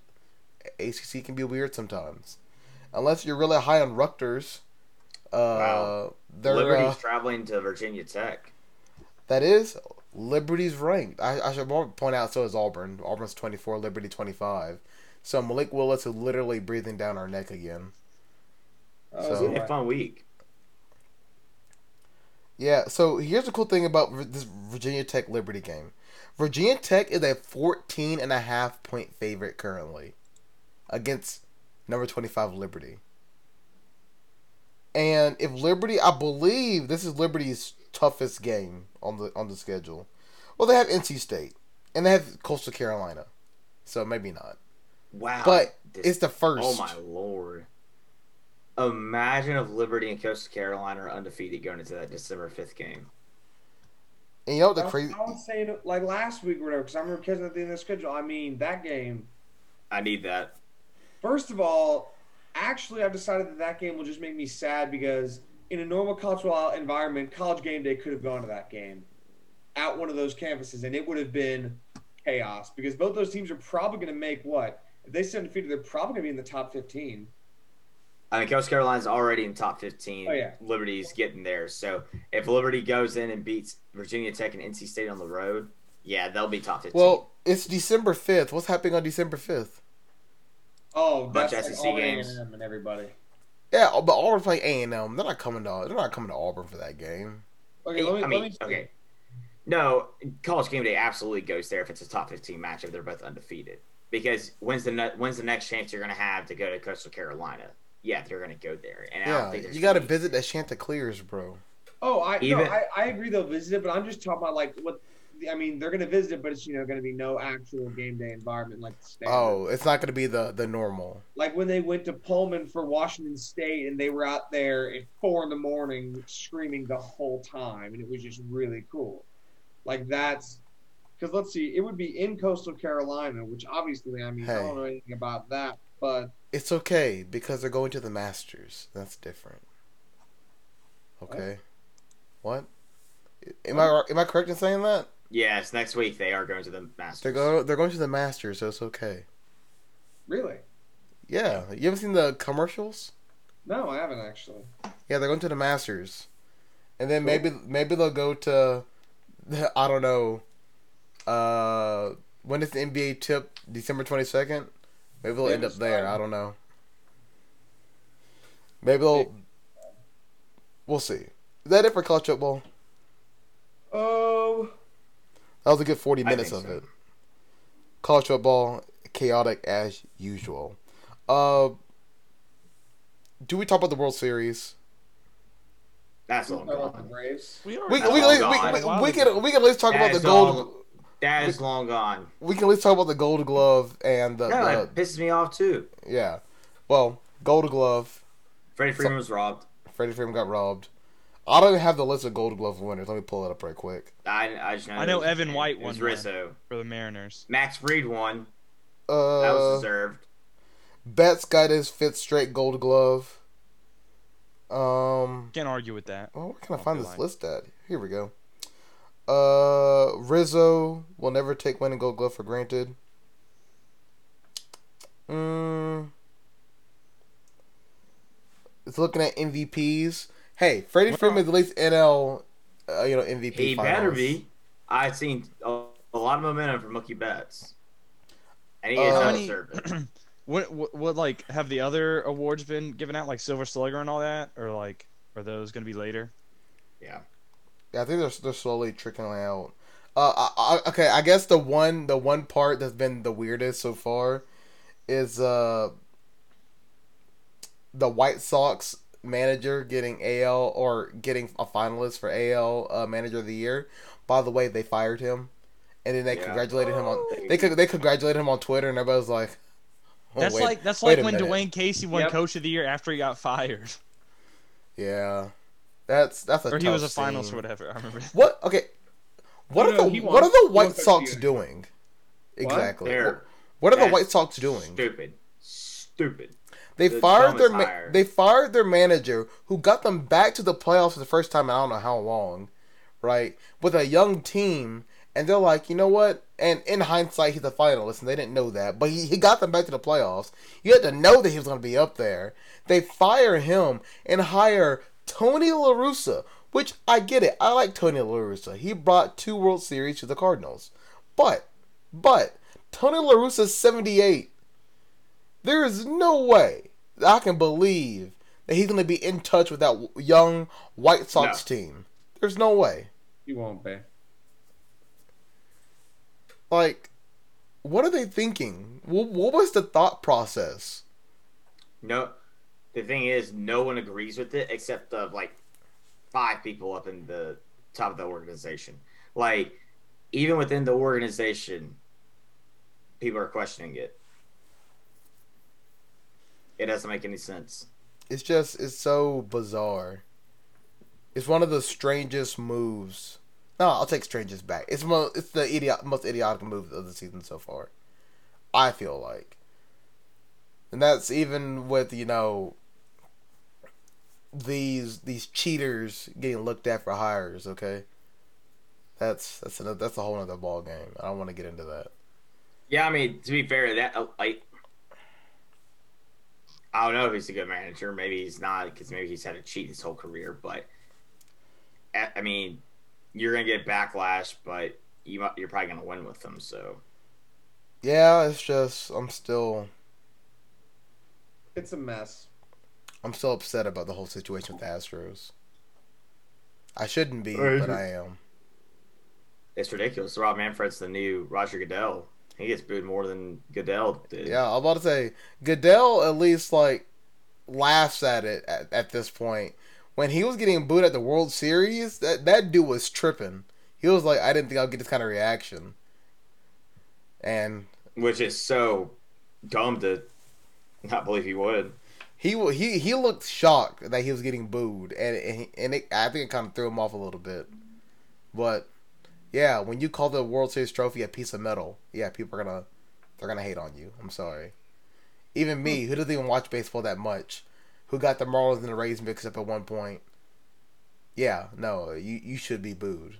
ACC can be weird sometimes. Unless you're really high on Rutgers. Uh, Wow. they're Liberty's uh, traveling to Virginia Tech. that is Liberty's ranked. I, I should point out so is Auburn. Auburn's twenty four, Liberty twenty five. So Malik Willis is literally breathing down our neck again. Oh, So- It's gonna be a fun week. Yeah, so here's the cool thing about this Virginia Tech Liberty game. Virginia Tech is a 14 and a half point favorite currently against number 25 Liberty. And if Liberty, I believe this is Liberty's toughest game on the on the schedule. Well, they have NC State and they have Coastal Carolina. So maybe not. Wow. But this- it's the oh first. Oh my lord. Imagine if Liberty and Coastal Carolina are undefeated going into that December 5th game. And you know the I, crazy I was saying like last week or whatever, because I remember catching at the end of the schedule. I mean, that game. I need that. First of all, actually, I've decided that that game will just make me sad because in a normal cultural environment, college game day could have gone to that game at one of those campuses, and it would have been chaos because both those teams are probably going to make what if they stay undefeated, they're probably going to be in the top fifteen. I mean, Coast Carolina's already in top 15. Oh, yeah. Liberty's getting there. So if Liberty goes in and beats Virginia Tech and NC State on the road, yeah, they'll be top 15. Well, it's December fifth. What's happening on December fifth? Oh, Bunch that's of SEC Auburn games. A&M and everybody. Yeah, but Auburn's playing A and M. They're not coming to. They're not coming to Auburn for that game. Okay, let me, I mean, let me okay. No, college game day absolutely goes there if it's a top 15 match if they're both undefeated. Because when's the ne- when's the next chance you're going to have to go to Coastal Carolina? Yeah, they're going to go there. And I don't Yeah, think you got to visit the Chanticleers, bro. Oh, I Even- no, I, I agree they'll visit it, but I'm just talking about like what I mean. They're going to visit it, but it's you know going to be no actual game day environment like the standard. Oh, it's not going to be the the normal. like when they went to Pullman for Washington State and they were out there at four in the morning screaming the whole time, and it was just really cool. Like that's because let's see, it would be in Coastal Carolina, which obviously I mean I don't know anything about that, but It's okay because they're going to the Masters. That's different. Okay. What? Am I am I correct in saying that? Yes, next week they are going to the Masters. They're go they're going to the Masters, so it's okay. really, Yeah, you haven't seen the commercials? no, I haven't actually. Yeah, they're going to the Masters, and then Cool. maybe maybe they'll go to, I don't know. Uh, when is the NBA tip? December twenty second. Maybe they'll end up there. fine. I don't know. Maybe they'll. We'll see. Is that it for college football? Oh, That was a good forty minutes of so. it. College football, chaotic as usual. Uh, do we talk about the World Series? That's long about the. Braves. We We, already we, That's we, long we, we, we can we can at least talk about the is gold. Long- That is long gone. We can at least talk about the Gold Glove and the, No, the it pisses me off too. yeah. Well, Gold Glove. Freddie Freeman was robbed. Freddie Freeman got robbed. I don't even have the list of Gold Glove winners. Let me pull it up right quick. I, I just know. I know was- Evan White was won. Rizzo. for the Mariners. Max Fried won. That was Uh, deserved. Betts got his fifth straight Gold Glove. Um, Can't argue with that. well, where can I Off find this line. list at? Here we go. Uh, Rizzo will never take winning Gold Glove for granted. Mm. It's looking at MVPs. Hey, Freddie Well- Freeman is at least NL, uh, you know, MVP. He better be. I've seen a, a lot of momentum from Mookie Betts, and he Uh, is How not many- deserving. What, what what like have the other awards been given out like Silver Slugger and all that, or like are those gonna be later? Yeah. Yeah, I think they're they're slowly trickling out. Uh, I, I, okay, I guess the one the one part that's been the weirdest so far is uh the White Sox manager getting AL or getting a finalist for AL uh, Manager of the Year. By the way, they fired him, and then they Yeah. congratulated him on they could they congratulated him on Twitter, and everybody was like, oh, that's wait- like that's wait like a when minute. Dwane Casey won Yep. Coach of the Year after he got fired, yeah, that's that's a or he was a tough finalist scene. or whatever. I remember. What? Okay. What No, are the he What are the White won Sox the Year. doing? Exactly. They're What are the White Sox doing? Stupid. Stupid. They the fired their ma- they fired their manager who got them back to the playoffs for the first time in I don't know how long, right? With a young team, and they're like, you know what? And in hindsight, he's a finalist, and they didn't know that, but he, he got them back to the playoffs. You had to know that he was going to be up there. They fire him and hire Tony La Russa, which I get it. I like Tony La Russa. He brought two World Series to the Cardinals, but but Tony La Russa's seventy eight. There is no way that I can believe that he's going to be in touch with that young White Sox No. team. There's no way. He won't be. Like, what are they thinking? What, what was the thought process? No, the thing is, no one agrees with it except of like five people up in the top of the organization. Like, even within the organization, people are questioning it. It doesn't make any sense. It's just, it's so bizarre. It's one of the strangest moves. No, I'll take strangest back. It's mo- it's the idiot, most idiotic move of the season so far. I feel like, and that's even with you know these these cheaters getting looked at for hires. Okay, that's that's another, that's a whole other ball game. I don't want to get into that. Yeah, I mean, to be fair, that uh, like, I don't know if he's a good manager. Maybe he's not because maybe he's had to cheat his whole career. But I I mean, you're gonna get backlash, but you might, you're probably gonna win with them. So Yeah, it's just I'm still It's a mess. I'm still upset about the whole situation with the Astros. I shouldn't be, Right. but I am. it's ridiculous. Rob Manfred's the new Roger Goodell. He gets booed more than Goodell did. Yeah, I'm about to say Goodell at least like laughs at it at, at this point. When he was getting booed at the World Series, that that dude was tripping. He was like, I didn't think I'd get this kind of reaction. And which is so dumb to not believe he would. He he he looked shocked that he was getting booed, and and, and it, I think it kind of threw him off a little bit. But yeah, when you call the World Series trophy a piece of metal, yeah, people are gonna they're gonna hate on you. I'm sorry. Even me, who doesn't even watch baseball that much, who got the Marlins and the Rays mixed up at one point. Yeah, no, you you should be booed.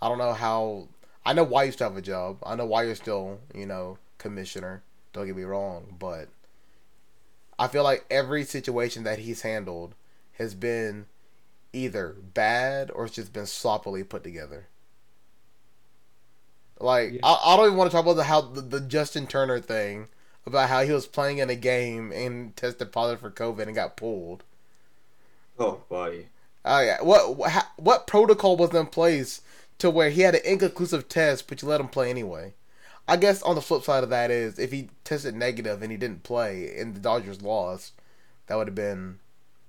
I don't know how. I know why you still have a job. I know why you're still, you know, commissioner. Don't get me wrong, but I feel like every situation that he's handled has been either bad or it's just been sloppily put together. Like Yeah. I, I don't even want to talk about the how the, the Justin Turner thing about how he was playing in a game and tested positive for COVID and got pulled. Oh, buddy. Oh yeah, what what, ha- what protocol was in place to where he had an inconclusive test, but you let him play anyway? I guess on the flip side of that is if he tested negative and he didn't play and the Dodgers lost, that would have been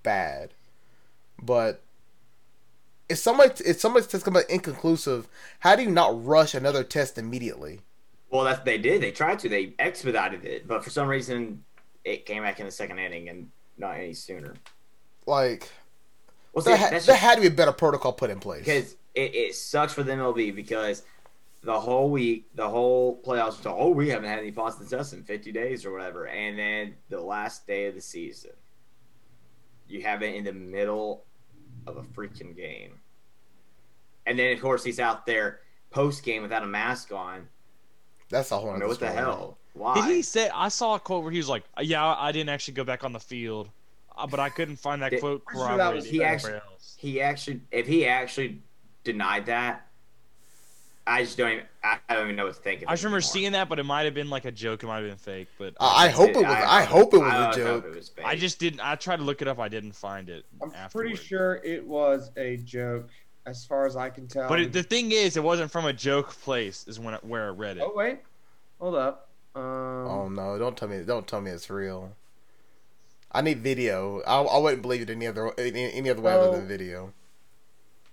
bad. But if somebody if somebody's test comes inconclusive, how do you not rush another test immediately? Well, that's they did. They tried to. They expedited it, but for some reason, it came back in the second inning and not any sooner. Like Well, there, see, ha- that's there just had to be a better protocol put in place. because it, it sucks for the MLB because the whole week, the whole playoffs, was, oh, we haven't had any positive tests in 50 days or whatever, and then the last day of the season, you have it in the middle of a freaking game, and then of course he's out there post game without a mask on. That's a whole. I mean, what the hell? Why? Did he say? I saw a quote where he was like, "Yeah, I didn't actually go back on the field, uh, but I couldn't find that Did- quote I'm sure that was- he actually- else." he actually if he actually denied that i just don't even i, I don't even know what to think of I just remember anymore. seeing that, but it might have been like a joke. It might have been fake, but I, I hope it was. I, hope it was I a don't know joke. was. I just didn't. I tried to look it up. I didn't find it. I'm afterward. pretty sure it was a joke, as far as I can tell. But it, the thing is, it wasn't from a joke place. Is when it, where I read it. oh wait, hold up. Um, Oh no! Don't tell me! Don't tell me it's real. I need video. I, I wouldn't believe it any other any, any other way other than video.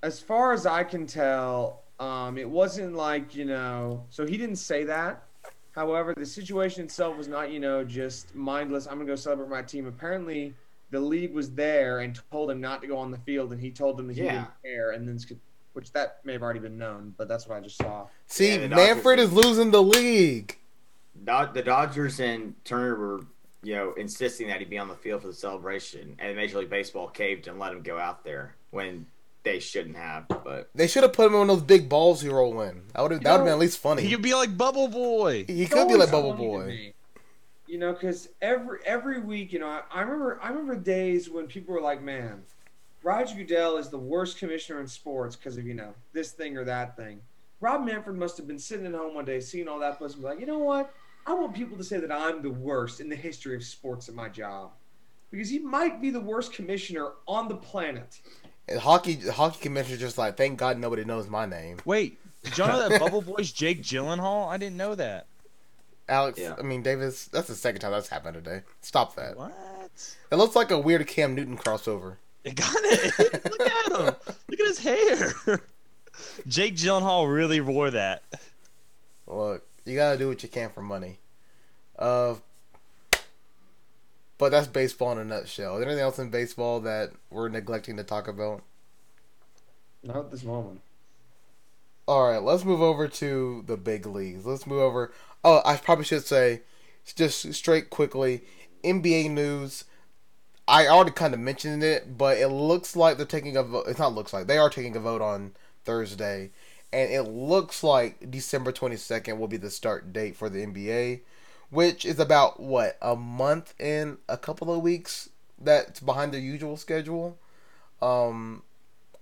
as far as I can tell, um, it wasn't like you know. So he didn't say that. However, the situation itself was not you know just mindless. I'm gonna go celebrate my team. Apparently, the league was there and told him not to go on the field, and he told them that he Yeah. didn't care, and then which that may have already been known, but that's what I just saw. See, Yeah, Dodgers- Manfred is losing the league. The dodgers and turner were you know insisting that he be on the field for the celebration and major league baseball caved and let him go out there when they shouldn't have but They should have put him on those big balls he roll in. That would have that would have been at least funny. He He, could be like Bubble Boy. He could be like Bubble Boy. You know, because every every week, you know, I, I remember I remember days when people were like, "Man, Roger Goodell is the worst commissioner in sports because of you know this thing or that thing." Rob Manfred must have been sitting at home one day, seeing all that, plus, and be like, "You know what? I want people to say that I'm the worst in the history of sports at my job." Because he might be the worst commissioner on the planet. And hockey hockey commissioner just like thank God nobody knows my name. Wait, did y'all know that Bubble Boy's Jake Gyllenhaal? I didn't know that. Alex, Yeah. I mean Davis. That's the second time that's happened today. Stop that. What? It looks like a weird Cam Newton crossover. It got it. Look at him. Look at his hair. Jake Gyllenhaal really wore that. Look, you gotta do what you can for money. Uh, but that's baseball in a nutshell. Is there anything else in baseball that we're neglecting to talk about? Not at this moment. All right, let's move over to the big leagues. Let's move over. Oh, I probably should say, just straight quickly, NBA news. I already kind of mentioned it, but it looks like they're taking a vote. It's not looks like they are taking a vote on Thursday, and it looks like December twenty second will be the start date for the NBA, which is about what a month and a couple of weeks that's behind their usual schedule. Um,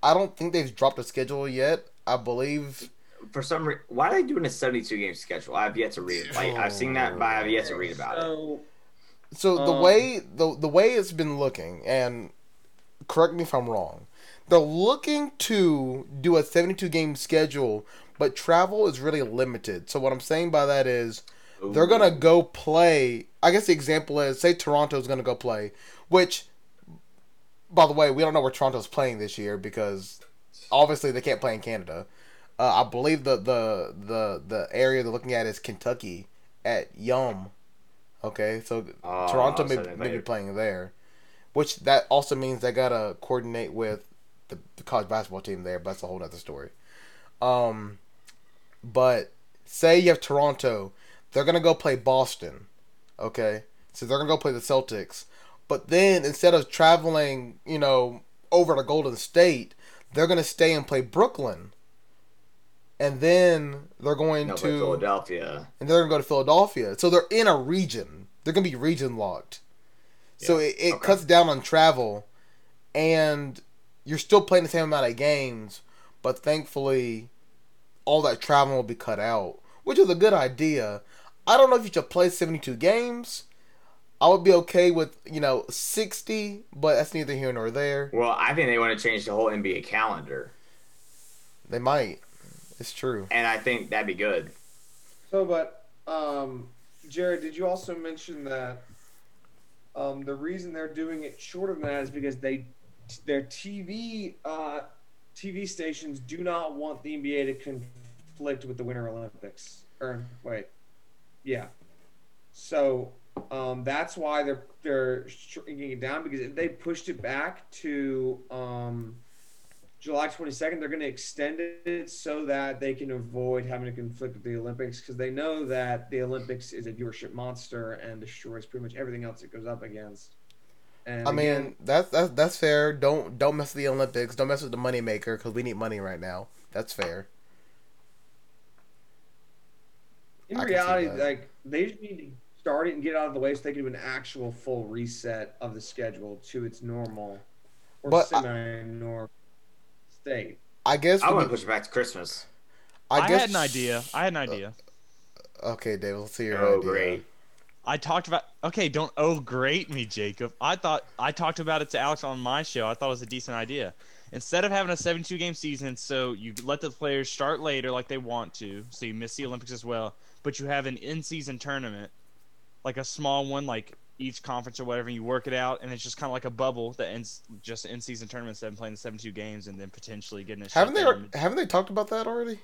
I don't think they've dropped a schedule yet. I believe For some reason, why are they doing a 72 game schedule? I've yet to read. Like I've seen that, but I've yet to read about it. so, So the Um, way the the way it's been looking, and correct me if I'm wrong, they're looking to do a 72 game schedule, but travel is really limited. So what I'm saying by that is they're gonna go play. I guess the example is say Toronto's gonna go play, which, by the way, we don't know where Toronto's playing this year because obviously they can't play in Canada. Uh, I believe the the the the area they're looking at is Kentucky at Yum. Okay, so Oh, Toronto may, may be playing there, which that also means they gotta coordinate with the, the college basketball team there. But that's a whole other story. Um, but say you have Toronto, they're gonna go play Boston. Okay, so they're gonna go play the Celtics. But then instead of traveling, you know, over to Golden State, they're gonna stay and play Brooklyn. And then they're going No, to Philadelphia. and they're gonna go to Philadelphia. So they're in a region. They're gonna be region locked. So Yeah, it, it okay. cuts down on travel, and you're still playing the same amount of games, but thankfully, all that travel will be cut out, which is a good idea. I don't know if you should play 72 games. I would be okay with you know 60, but that's neither here nor there. Well, I think they want to change the whole NBA calendar, They might. It's true. and I think that'd be good. so, but um, Jared, did you also mention that um, the reason they're doing it shorter than that is because they their TV uh, TV stations do not want the NBA to conflict with the Winter Olympics. Or wait, yeah. So um, that's why they're they're shrinking it down because if they pushed it back to um, July 22nd, they're going to extend it so that they can avoid having to conflict with the Olympics because they know that the Olympics is a viewership monster and destroys pretty much everything else it goes up against. And I again, mean, that's that's that's fair. Don't don't mess with the Olympics. Don't mess with the moneymaker because we need money right now. That's fair. In I reality, like they just need to start it and get out of the way so they can do an actual full reset of the schedule to its normal or But I- semi-normal state. I guess. I we- want to push it back to Christmas. I, guess had an idea. I had an idea. Uh, okay, Dave. Let's see your Oh, idea. great. I talked about. Okay, don't oh great me, Jacob. I thought I talked about it to Alex on my show. I thought it was a decent idea. Instead of having a 72 game season, so you let the players start later like they want to, so you miss the Olympics as well, but you have an in season tournament, like a small one, like each conference or whatever, and you work it out, and it's just kind of like a bubble that ends just in season tournament instead of playing the 72 games and then potentially getting A Haven't they down. haven't they talked about that already?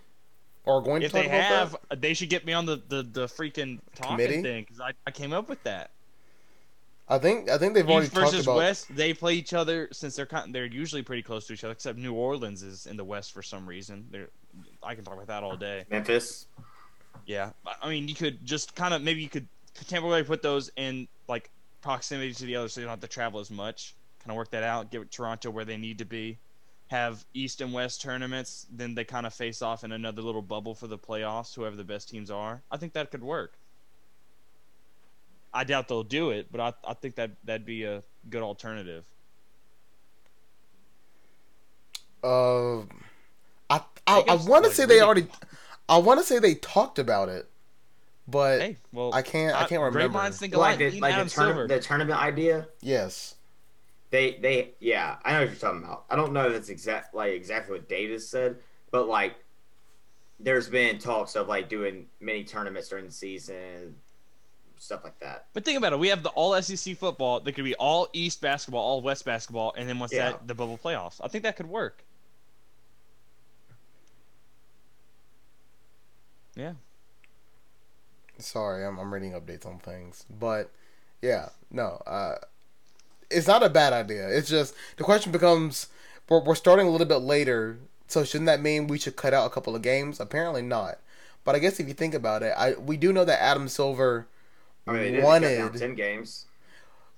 Or going If to talk they about have, that? they should get me on the the, the freaking talking Committee? thing because I, I came up with that. I think I think they've already East talked versus about. West, they play each other since they're kind, they're usually pretty close to each other. Except New Orleans is in the West for some reason. They're, I can talk about that all day. Memphis. Yeah, I- I mean you could just kind of maybe you could temporarily put those in like proximity to the other, so you don't have to travel as much. Kind of work that out. Get Toronto where they need to be. Have East and West tournaments, then they kind of face off in another little bubble for the playoffs. Whoever the best teams are, I think that could work. I doubt they'll do it, but I, I think that that'd be a good alternative. Uh, I I, I I, want to like, say they really- already. I want to say they talked about it, but Hey, well, I can't. I can't Great remember. minds think Like alike. the, like Adam the, tourna- the tournament idea. Yes. They they yeah, I know what you're talking about. I don't know if that's exact like exactly what Davis said, but like there's been talks of like doing mini tournaments during the season, stuff like that. But think about it. We have the all SEC football. That could be all East basketball, all West basketball, and then once Yeah. that the bubble playoffs. I think that could work. Yeah. Sorry, I'm I'm reading updates on things, but yeah, no. Uh, it's not a bad idea. It's just the question becomes: we're we're starting a little bit later, so shouldn't that mean we should cut out a couple of games? Apparently not. But I guess if you think about it, I we do know that Adam Silver I mean, they did cut down wanted ten games.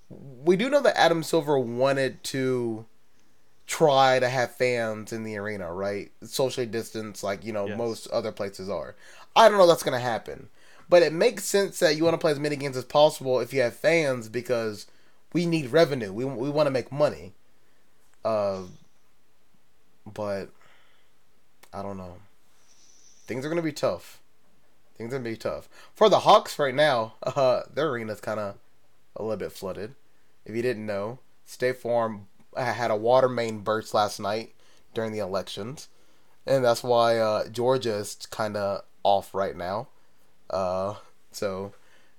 we do know that Adam Silver wanted to try to have fans in the arena, right? Socially distanced, like you know Yes. most other places are. I don't know that's gonna happen, but it makes sense that you want to play as many games as possible if you have fans because we need revenue. We we want to make money. Uh, but I don't know. Things are gonna be tough. Things are gonna be tough for the Hawks right now. Uh, their arena's kind of a little bit flooded. If you didn't know, State Farm uh, had a water main burst last night during the elections, and that's why uh, Georgia is kind of off right now. Uh, so,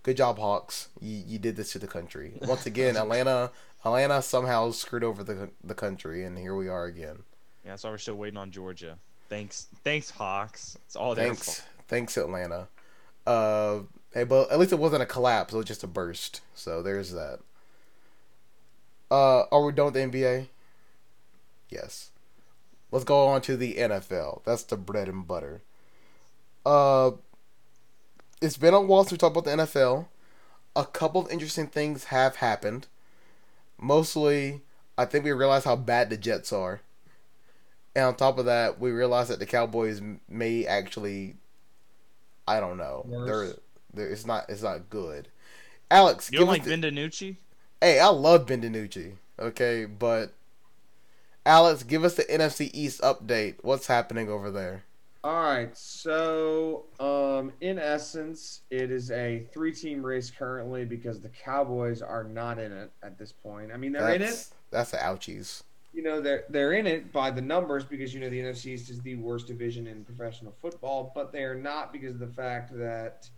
good job, Hawks. You, you did this to the country once again. Atlanta, Atlanta somehow screwed over the the country, and here we are again. Yeah, so we're still waiting on Georgia. Thanks, thanks Hawks. It's all their Thanks, fault. thanks Atlanta. Uh, hey, but at least it wasn't a collapse; it was just a burst. So there's that. Uh, are we done with the NBA? Yes. Let's go on to the NFL. That's the bread and butter. Uh, it's been a while since we talked about the NFL. A couple of interesting things have happened. Mostly, I think we realized how bad the Jets are. And on top of that, we realized that the Cowboys may actually, I don't know, they're, they're, it's not it's not good. Alex, You don't like the- Ben DiNucci? Hey, I love Ben DiNucci. Okay, but Alex, give us the NFC East update. What's happening over there? All right, so um, in essence, it is a three-team race currently because the Cowboys are not in it at this point. I mean, they're in it. That's that's the ouchies. You know, they're they're in it by the numbers because you know the NFC East is the worst division in professional football, but they are not because of the fact that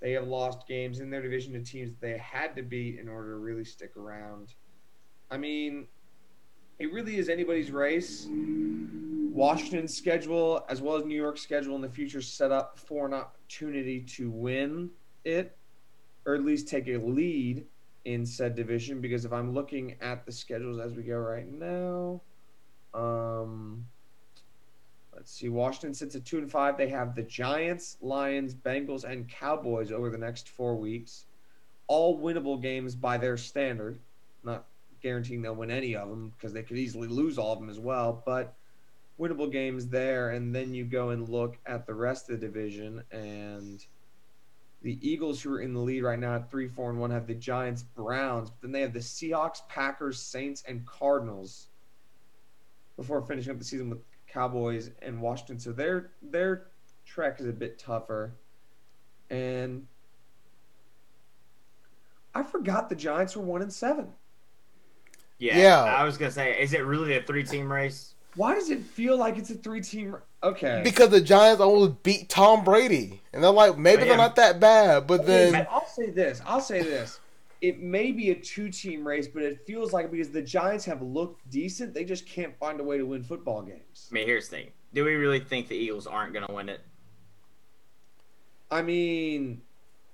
they have lost games in their division to teams that they had to beat in order to really stick around. I mean, it really is anybody's race. Washington's schedule, as well as New York's schedule in the future, set up for an opportunity to win it, or at least take a lead in said division. Because if I'm looking at the schedules as we go right now, um, let's see, Washington sits at two and five. They have the Giants, Lions, Bengals, and Cowboys over the next four weeks, all winnable games by their standard. Not guaranteeing they'll win any of them because they could easily lose all of them as well, but winnable games there. And then you go and look at the rest of the division, and the Eagles, who are in the lead right now at three, four, and one, have the Giants, Browns, but then they have the Seahawks, Packers, Saints, and Cardinals before finishing up the season with Cowboys and Washington. So their their trek is a bit tougher, and I forgot the Giants were one and seven. Yeah, Yeah. I was gonna say, is it really a three-team race? Why does it feel like it's a three team? Okay. Because the Giants almost beat Tom Brady, and they're like, maybe But they're not that bad, but Okay, then I'll say this. I'll say this. It may be a two team race, but it feels like because the Giants have looked decent, they just can't find a way to win football games. I mean, here's the thing: Do we really think the Eagles aren't gonna win it? I mean,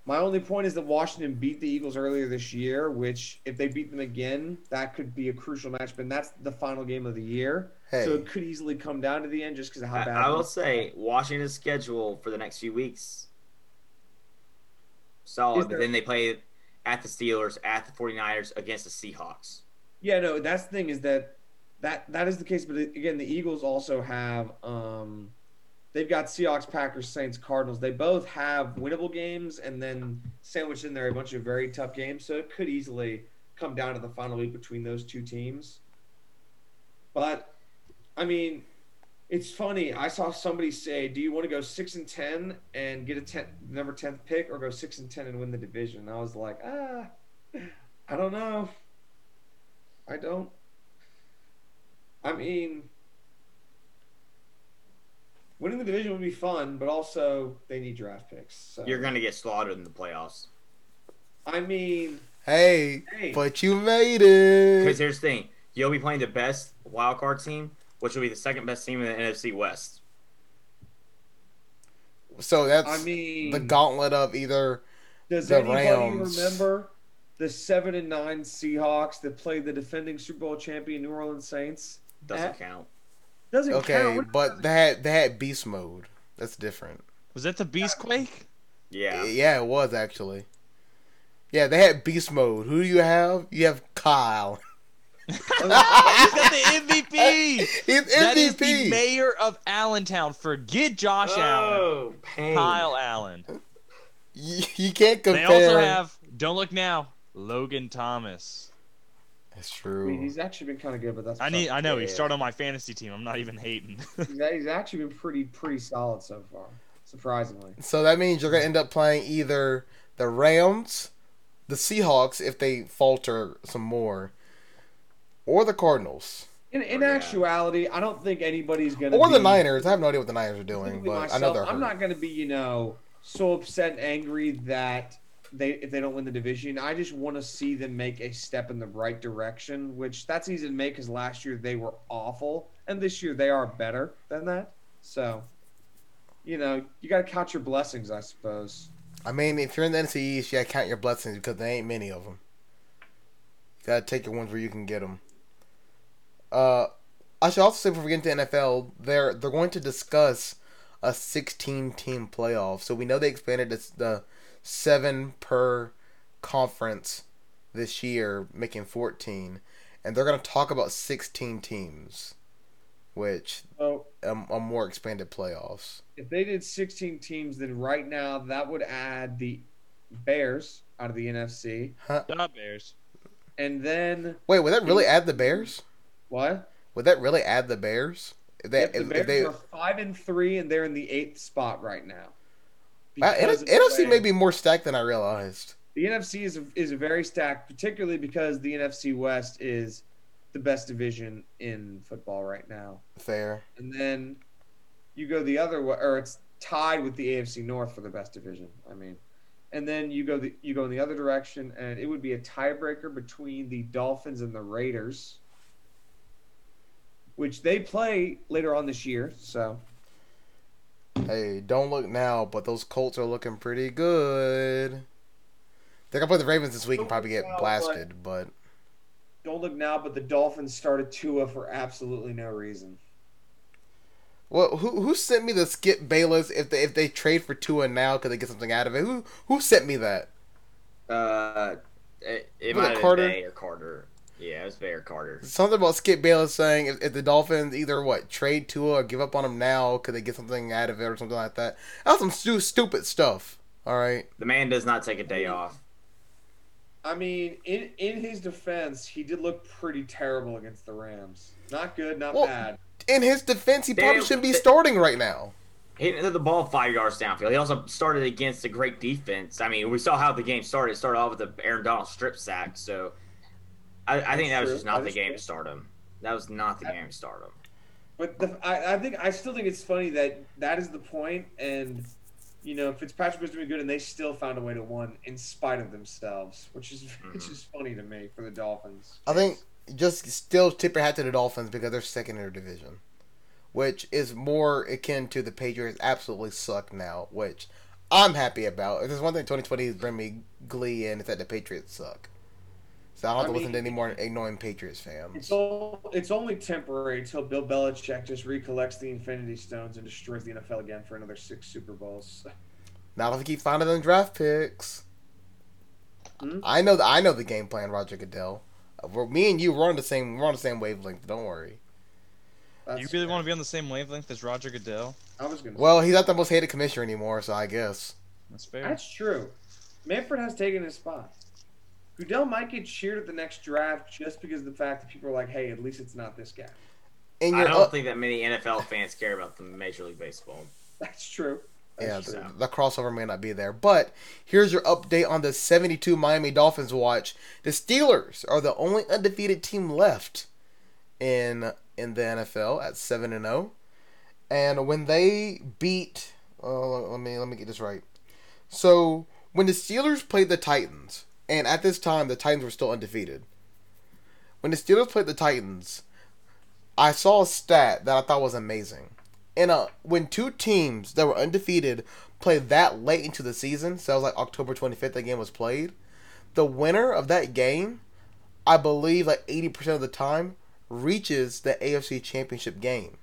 my only point is that Washington beat the Eagles earlier this year, which if they beat them again, that could be a crucial match. But that's the final game of the year, hey, so it could easily come down to the end just because of how I, bad. I will say Washington's schedule for the next few weeks solid, Is but then they play at the Steelers, at the 49ers, against the Seahawks. Yeah, no, that's the thing is that that that is the case. But again, the Eagles also have um, they've got Seahawks, Packers, Saints, Cardinals. They both have winnable games, and then sandwiched in there a bunch of very tough games. So it could easily come down to the final week between those two teams. But I mean, it's funny. I saw somebody say, "Do you want to go six and ten and get a 10, number tenth pick, or go six and ten and win the division?" And I was like, ah, I don't know. I don't. I mean, winning the division would be fun, but also they need draft picks. So. You're gonna get slaughtered in the playoffs. I mean, hey, hey, but you made it. Because here's the thing: you'll be playing the best wild card team, which will be the second best team in the NFC West. So that's I mean, the gauntlet of either. does the anybody Rams. remember the seven and nine Seahawks that played the defending Super Bowl champion New Orleans Saints? Doesn't Eh? count. Doesn't Okay, count. But they had they had beast mode. That's different. Was that the Beast Quake? Yeah. Eh, yeah, it was actually. Yeah, they had beast mode. Who do you have? You have Kyle. Oh, he's got the MVP. He's MVP. That is the mayor of Allentown. Forget Josh oh, Allen. Oh, pain. Kyle Allen. You, you can't compare. They compare. also have, don't look now, Logan Thomas. That's I true. mean, he's actually been kind of good, but that's I need. I know he started on my fantasy team. I'm not even hating. he's, he's actually been pretty pretty solid so far, surprisingly. So that means you're gonna end up playing either the Rams, the Seahawks if they falter some more, or the Cardinals, In, in Oh, yeah. actuality, I don't think anybody's gonna or the be- Niners. I have no idea what the Niners are doing, Specifically but I know they're. I'm hurt. not going to be, you know, so upset and angry that they if they don't win the division. I just want to see them make a step in the right direction, which that's easy to make because last year they were awful, and this year they are better than that. So, you know, you got to count your blessings, I suppose. I mean, if you're in the NFC East, you gotta count your blessings because there ain't many of them. You gotta take your ones where you can get them. Uh, I should also say before we get into NFL, they're they're going to discuss a 16 team playoff. So we know they expanded the seven per conference this year, making 14, and they're going to talk about 16 teams, which So, um, a more expanded playoffs. if they did 16 teams, then right now that would add the Bears out of the NFC, Stop Bears. and then Wait, would that really add the Bears? what? Would that really add the Bears? If they, Yep, the if, Bears if they, are five and three, and they're in the eighth spot right now. Wow, the NFC may be more stacked than I realized. The NFC is is very stacked, particularly because the NFC West is the best division in football right now. Fair. And then you go the other way, or it's tied with the AFC North for the best division. I mean, and then you go the you go in the other direction, and it would be a tiebreaker between the Dolphins and the Raiders, which they play later on this year. So Hey, don't look now, but those Colts are looking pretty good. They're gonna play the Ravens this week and probably get Well, but- blasted, but don't look now, but the Dolphins started Tua for absolutely no reason. well, who who sent me the Skip Bayless if they if they trade for Tua now could they get something out of it? Who who sent me that? Uh, it, it Was it might have Carter? been Bay or Carter. Yeah, it was Bay or Carter. Something about Skip Bayless saying if, if the Dolphins either what trade Tua or give up on him now, could they get something out of it or something like that? That's some stu- stupid stuff. All right. The man does not take a day off. I mean, in in his defense, he did look pretty terrible against the Rams. Not good, not Well, bad. In his defense, he probably Damn. shouldn't be starting right now. He didn't hit the ball five yards downfield. He also started against a great defense. I mean, we saw how the game started. It started off with the Aaron Donald strip sack. So I, I think that was true. just not That the game true. to start him. That was not the game to start him. But the, I, I think I still think it's funny that that is the point, and you know Fitzpatrick was doing good, and they still found a way to win in spite of themselves, which is which mm-hmm. is funny to me for the Dolphins. I think just still tip your hat to the Dolphins because they're second in their division, which is more akin to the Patriots absolutely suck now, which I'm happy about. If there's one thing 2020 has bring me glee in, it's that the Patriots suck. So I don't have I to listen to any more ignoring Patriots fans. It's all it's only temporary until Bill Belichick just recollects the Infinity Stones and destroys the NFL again for another six Super Bowls. Not if we keep finding them draft picks. Hmm? I know the, I know the game plan, Roger Goodell. Uh, We're, me and you we're on the same we're on the same wavelength. Don't worry. That's You really want to be on the same wavelength as Roger Goodell? I was gonna. Well, he's not the most hated commissioner anymore, so I guess. That's fair. That's true. Manfred has taken his spot. Goodell might get cheered at the next draft just because of the fact that people are like, "Hey, at least it's not this guy." And I you're don't up- think that many NFL fans care about the Major League Baseball. That's true. Yeah, That's the, true. the crossover may not be there. But here's your update on the 72 Miami Dolphins watch. The Steelers are the only undefeated team left in in the NFL at 7 and 0. And when they beat uh, let me let me get this right. So, when the Steelers played the Titans, and at this time the Titans were still undefeated. When the Steelers played the Titans, I saw a stat that I thought was amazing in a uh, when two teams that were undefeated played that late into the season, so it was like October 25th the game was played, the winner of that game, I believe like 80% of the time reaches the AFC Championship game.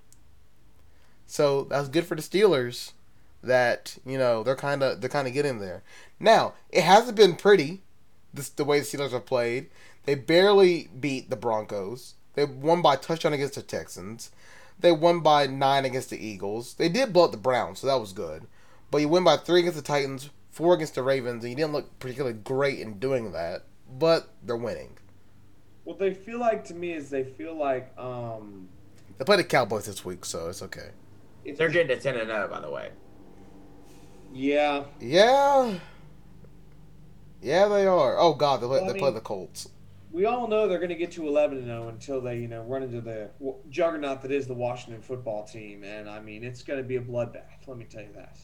So that's good for the Steelers that, you know, they're kind of they're kind of getting there. Now, it hasn't been pretty this the way the Steelers have played. They barely beat the Broncos. They won by a touchdown against the Texans. They won by nine against the Eagles. They did blow up the Browns, so that was good. But you win by three against the Titans, four against the Ravens, and you didn't look particularly great in doing that. But they're winning. What they feel like to me is they feel like um, They play the Cowboys this week, so it's okay. They're getting to ten and zero, by the way. yeah. Yeah. Yeah, they are. Oh God, they play, Well, I they play the Colts. We all know they're going to get to 11 and 0 until they, you know, run into the juggernaut that is the Washington football team, and I mean it's going to be a bloodbath. Let me tell you that.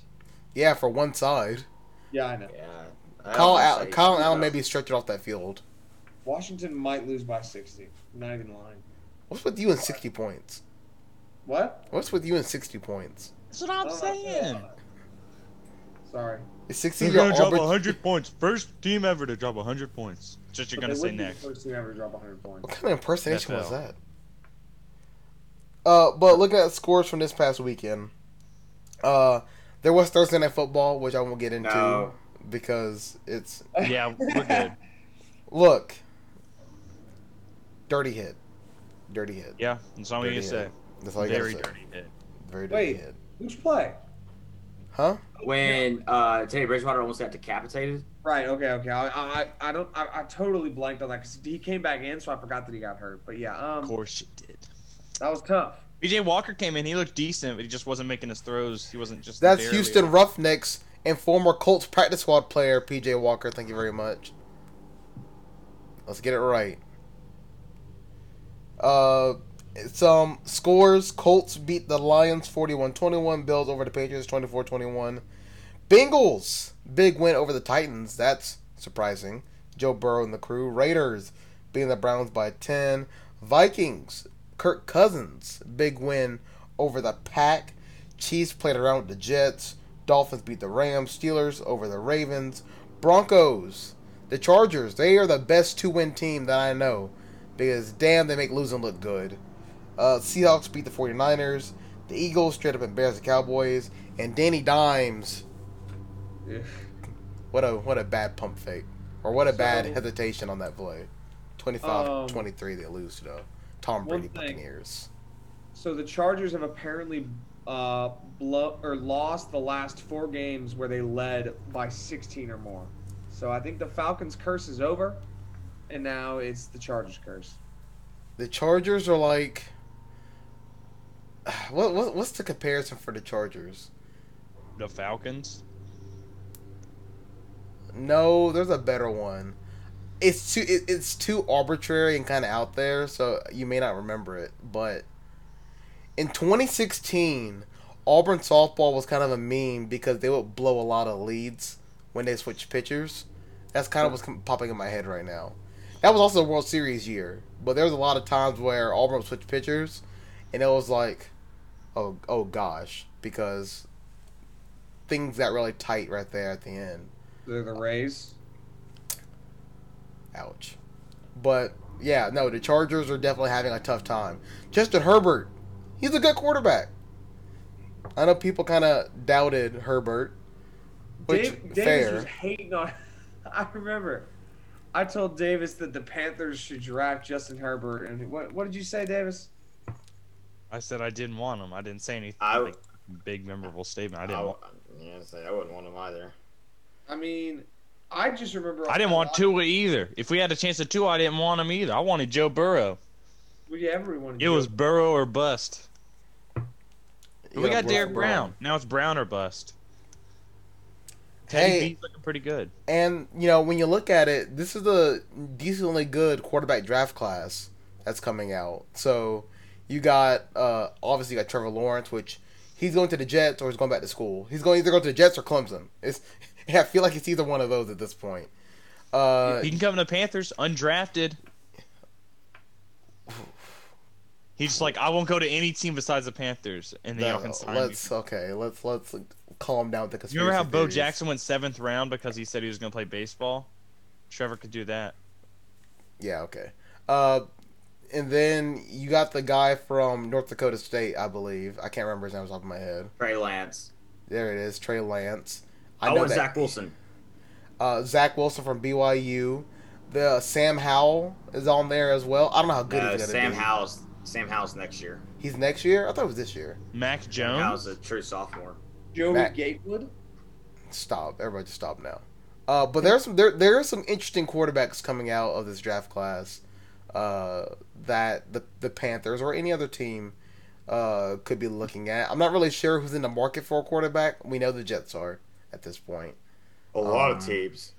Yeah, for one side. Yeah, I know. Yeah. I Kyle, was Al- Kyle Allen may knows? stretched off that field. Washington might lose by 60. I'm not even lying. What's with you and 60 points? What? What's with you and 60 points? That's what I'm Oh, saying. Sorry. Is 60 They're your gonna drop arbit- 100 100 points. First team ever to drop 100 points. Just you're But gonna say next. First team ever to drop 100 points. What kind of impersonation was NFL. that? Uh, but looking at scores from this past weekend, uh, there was Thursday night football, which I won't get into No. because it's Yeah, we're good. look, dirty hit, dirty hit. Yeah, that's all we Dirty need to say. hit. That's all you Very gotta say. dirty hit. Very dirty Wait. hit. Who'd play? Huh? When uh, Teddy Bridgewater almost got decapitated. Right. Okay. Okay. I I, I don't I, I totally blanked on that because he came back in, so I forgot that he got hurt. But yeah, Of um, course you did. that was tough. PJ Walker came in. He looked decent, but he just wasn't making his throws. He wasn't just. That's barely- Houston Roughnecks and former Colts practice squad player PJ Walker. Thank you very much. Let's get it right. Uh, some scores: Colts beat the Lions 41-21. Bills over the Patriots 24-21. Bengals big win over the Titans. That's surprising. Joe Burrow and the crew. Raiders beating the Browns by 10. Vikings Kirk Cousins big win over the Pack. Chiefs played around with the Jets. Dolphins beat the Rams. Steelers over the Ravens. Broncos, the Chargers. They are the best two-win team that I know because damn, they make losing look good. Uh, Seahawks beat the 49ers. The Eagles straight up embarrassed the Cowboys. And Danny Dimes, Yeah. what a what a bad pump fake, or what a bad hesitation on that play. 25-23 Um, they lose to the Tom Brady. Buccaneers. So the Chargers have apparently uh, blow, or lost the last four games where they led by 16 or more. So I think the Falcons' curse is over, and now it's the Chargers' curse. The Chargers are like, what, what what's the comparison for the Chargers? The Falcons. No, there's a better one. It's too it, it's too arbitrary and kind of out there, so you may not remember it. But in 2016, Auburn softball was kind of a meme because they would blow a lot of leads when they switched pitchers. That's kind of what's popping in my head right now. That was also a World Series year, but there was a lot of times where Auburn would switch pitchers, and it was like, oh oh gosh, because things got really tight right there at the end. They're the Rays. Ouch. But yeah, no, the Chargers are definitely having a tough time. Justin Herbert, he's a good quarterback. I know people kind of doubted Herbert, which Dave, Davis was hating on. I remember. I told Davis that the Panthers should draft Justin Herbert, and what what did you say, Davis? I said I didn't want him. I didn't say anything. I- like, big memorable statement. I didn't. I, want, yeah, say I wouldn't want him either. I mean, I just remember. I didn't want Tua either. If we had a chance at Tua, I didn't want him either. I wanted Joe Burrow. Well, yeah, everyone. It was Burrow or bust. You we gotta Derrick it Brown. Now it's Brown or bust. Teddy Hey. B's looking pretty good. And you know, when you look at it, this is a decently good quarterback draft class that's coming out. So you got uh obviously you got Trevor Lawrence, which he's going to the Jets or he's going back to school. He's going either go to the Jets or Clemson. It's I feel like it's either one of those at this point. Uh, He can come to the Panthers undrafted. He's just like, I won't go to any team besides the Panthers, and then y'all can sign me. let's okay. Let's let's calm down the You remember how Bo. Jackson went seventh round because he said he was going to play baseball? Trevor could do that. Yeah, okay. Uh, and then you got the guy from North Dakota State, I believe. I can't remember his name off the top of my head. Trey Lance. There it is, Trey Lance. I I, know want that. Zach Wilson. Uh, Zach Wilson from BYU. The Sam Howell is on there as well. I don't know how good No, he's gonna Sam be. Howell's Sam Howell's next year. He's next year. I thought it was this year. Mac Jones. Howell's Jones. a true sophomore. Joey Matt- Gatewood. Stop. Everybody, just stop now. Uh, but there's some there there are some interesting quarterbacks coming out of this draft class. Uh, that the the Panthers or any other team uh could be looking at. I'm not really sure who's in the market for a quarterback. We know the Jets are at this point. A lot Um, of teams.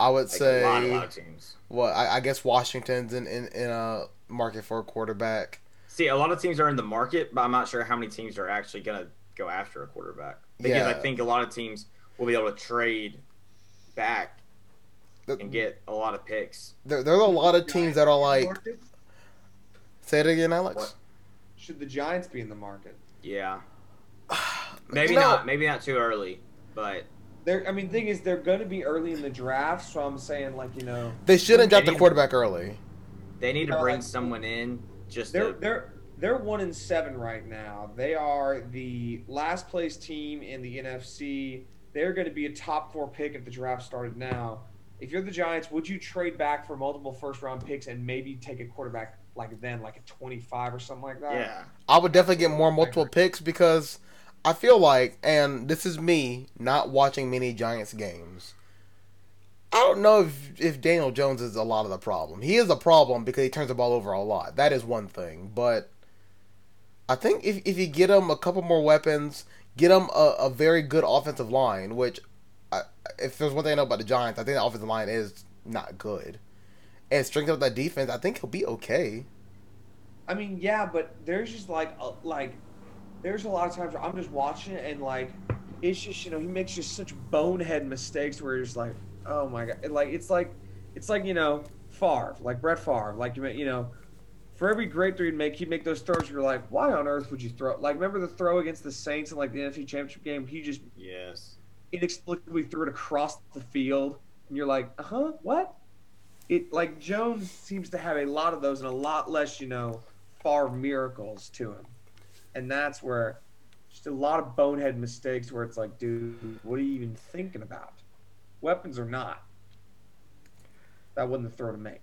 I would Like say a lot, a lot of teams. Well, I, I guess Washington's in, in, in a market for a quarterback. See, a lot of teams are in the market, but I'm not sure how many teams are actually gonna go after a quarterback. Because I think a lot of teams will be able to trade back There, and get a lot of picks. there, there are a lot of teams that are like. Market? Say it again, Alex. What? Should the Giants be in the market? Yeah. Maybe You know- not. Maybe not too early, but They're, I mean, thing is, they're going to be early in the draft, so I'm saying, like, you know, They shouldn't draft the Maybe- quarterback early. they need to bring like- someone in just they're to. they're they're one in seven right now. They are the last place team in the NFC. They're going to be a top four pick if the draft started now. If you're the Giants, would you trade back for multiple first round picks and maybe take a quarterback like then, like a 25 or something like that? Yeah. I would definitely get more multiple picks because I feel like, and this is me not watching many Giants games. I don't know if, if Daniel Jones is a lot of the problem. He is a problem because he turns the ball over a lot. That is one thing. But I think if, if you get him a couple more weapons, get him a, a very good offensive line, which, I, if there's one thing I know about the Giants, I think the offensive line is not good. And strengthen up that defense, I think he'll be okay. I mean, yeah, but there's just like a, like there's a lot of times where I'm just watching it and like it's just you know he makes just such bonehead mistakes where you're just like oh my god like it's like it's like you know Favre like Brett Favre like you you know for every great throw he'd make he'd make those throws where you're like why on earth would you throw like remember the throw against the Saints in like the NFC Championship game he just Yes. Inexplicably threw it across the field, and you're like, uh huh, what? It like Jones seems to have a lot of those and a lot less, you know, Favre miracles to him, and that's where just a lot of bonehead mistakes where it's like, dude, what are you even thinking about? Weapons or not, that wasn't the throw to make.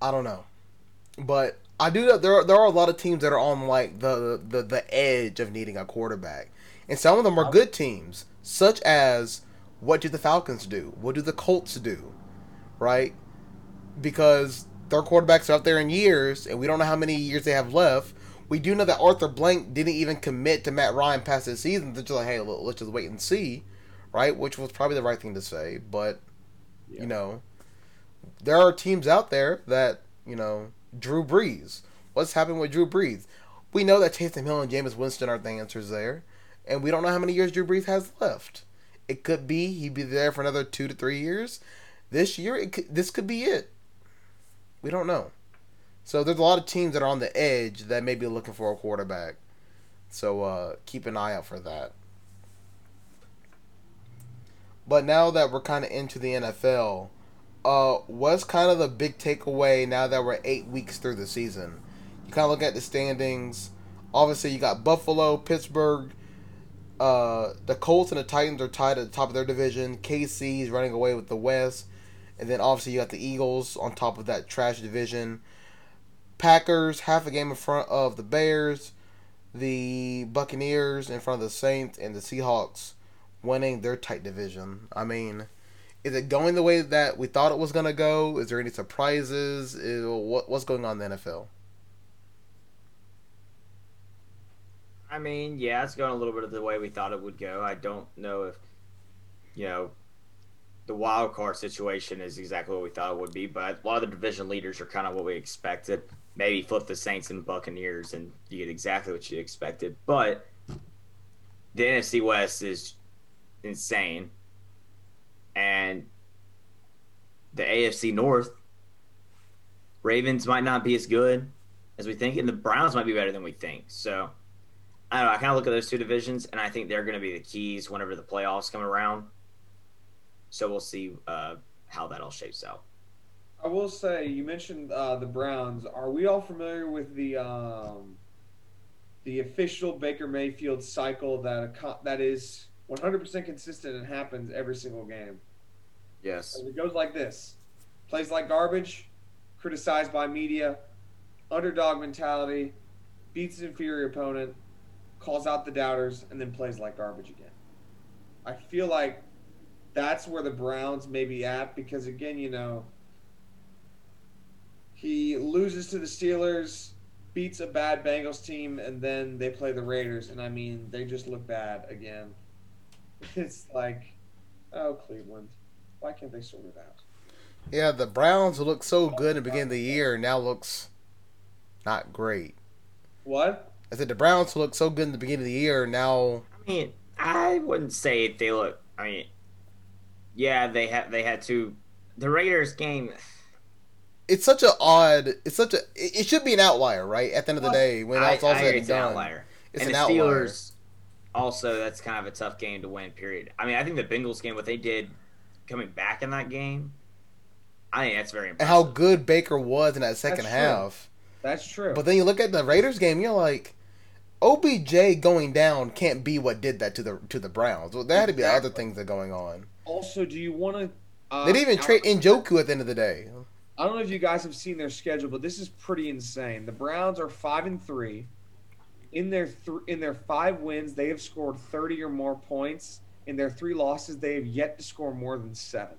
I don't know, but I do know there are, there are a lot of teams that are on like the, the the edge of needing a quarterback, and some of them are good teams, such as what do the Falcons do? What do the Colts do? Right? Because their quarterbacks are out there in years, and we don't know how many years they have left. We do know that Arthur Blank didn't even commit to Matt Ryan past this season. They're just like, hey, let's just wait and see, right? Which was probably the right thing to say, but you know, there are teams out there that you know Drew Brees. What's happened with Drew Brees? We know that Taysom Hill and Jameis Winston are the answers there, and we don't know how many years Drew Brees has left. It could be he'd be there for another two to three years. This year, it could, this could be it. We don't know. So there's a lot of teams that are on the edge that may be looking for a quarterback. So uh, keep an eye out for that. But now that we're kind of into the NFL, uh, what's kind of the big takeaway now that we're eight weeks through the season? You kind of look at the standings. Obviously, you got Buffalo, Pittsburgh, uh, the Colts and the Titans are tied at the top of their division. KC is running away with the West, and then obviously you got the Eagles on top of that trash division. Packers half a game in front of the Bears, the Buccaneers in front of the Saints, and the Seahawks winning their tight division. I mean, is it going the way that we thought it was going to go? Is there any surprises? Is, what what's going on in the NFL? I mean, yeah, it's going a little bit of the way we thought it would go. I don't know if, you know, the wild card situation is exactly what we thought it would be, but a lot of the division leaders are kind of what we expected. Maybe flip the Saints and Buccaneers, and you get exactly what you expected. But the NFC West is insane, and the AFC North, Ravens might not be as good as we think, and the Browns might be better than we think. So. I don't know. I kind of look at those two divisions, and I think they're going to be the keys whenever the playoffs come around. So we'll see uh, how that all shapes out. I will say, you mentioned uh, the Browns. Are we all familiar with the um, the official Baker Mayfield cycle that a co- that is 100% consistent and happens every single game? Yes. It goes like this: Plays like garbage, criticized by media, underdog mentality, beats inferior opponent, calls out the doubters, and then plays like garbage again. I feel like that's where the Browns may be at because, again, you know, he loses to the Steelers, beats a bad Bengals team, and then they play the Raiders, and I mean, they just look bad again. It's like, oh, Cleveland, why can't they sort it out? Yeah, the Browns look so good in the beginning of the year now looks not great. What? I said the Browns look so good in the beginning of the year now. I mean, I wouldn't say they look. I mean, yeah, they had they had to. The Raiders game. It's such an odd. It's such a. It should be an outlier, right? At the end of the day, when I, it's all I said and it's an done, outlier. it's and an the outlier. Steelers, also, that's kind of a tough game to win. Period. I mean, I think the Bengals game, what they did, coming back in that game, I think that's very And how good Baker was in that second That's true. half. That's true. But then you look at the Raiders game, you're like, OBJ going down can't be what did that to the to the Browns. Well, there had to be other things that are going on. also, do you want to? Uh, They didn't even trade Njoku at the end of the day. I don't know if you guys have seen their schedule, but this is pretty insane. The Browns are five and three. In their th- in their five wins, they have scored thirty or more points. In their three losses, they have yet to score more than seven.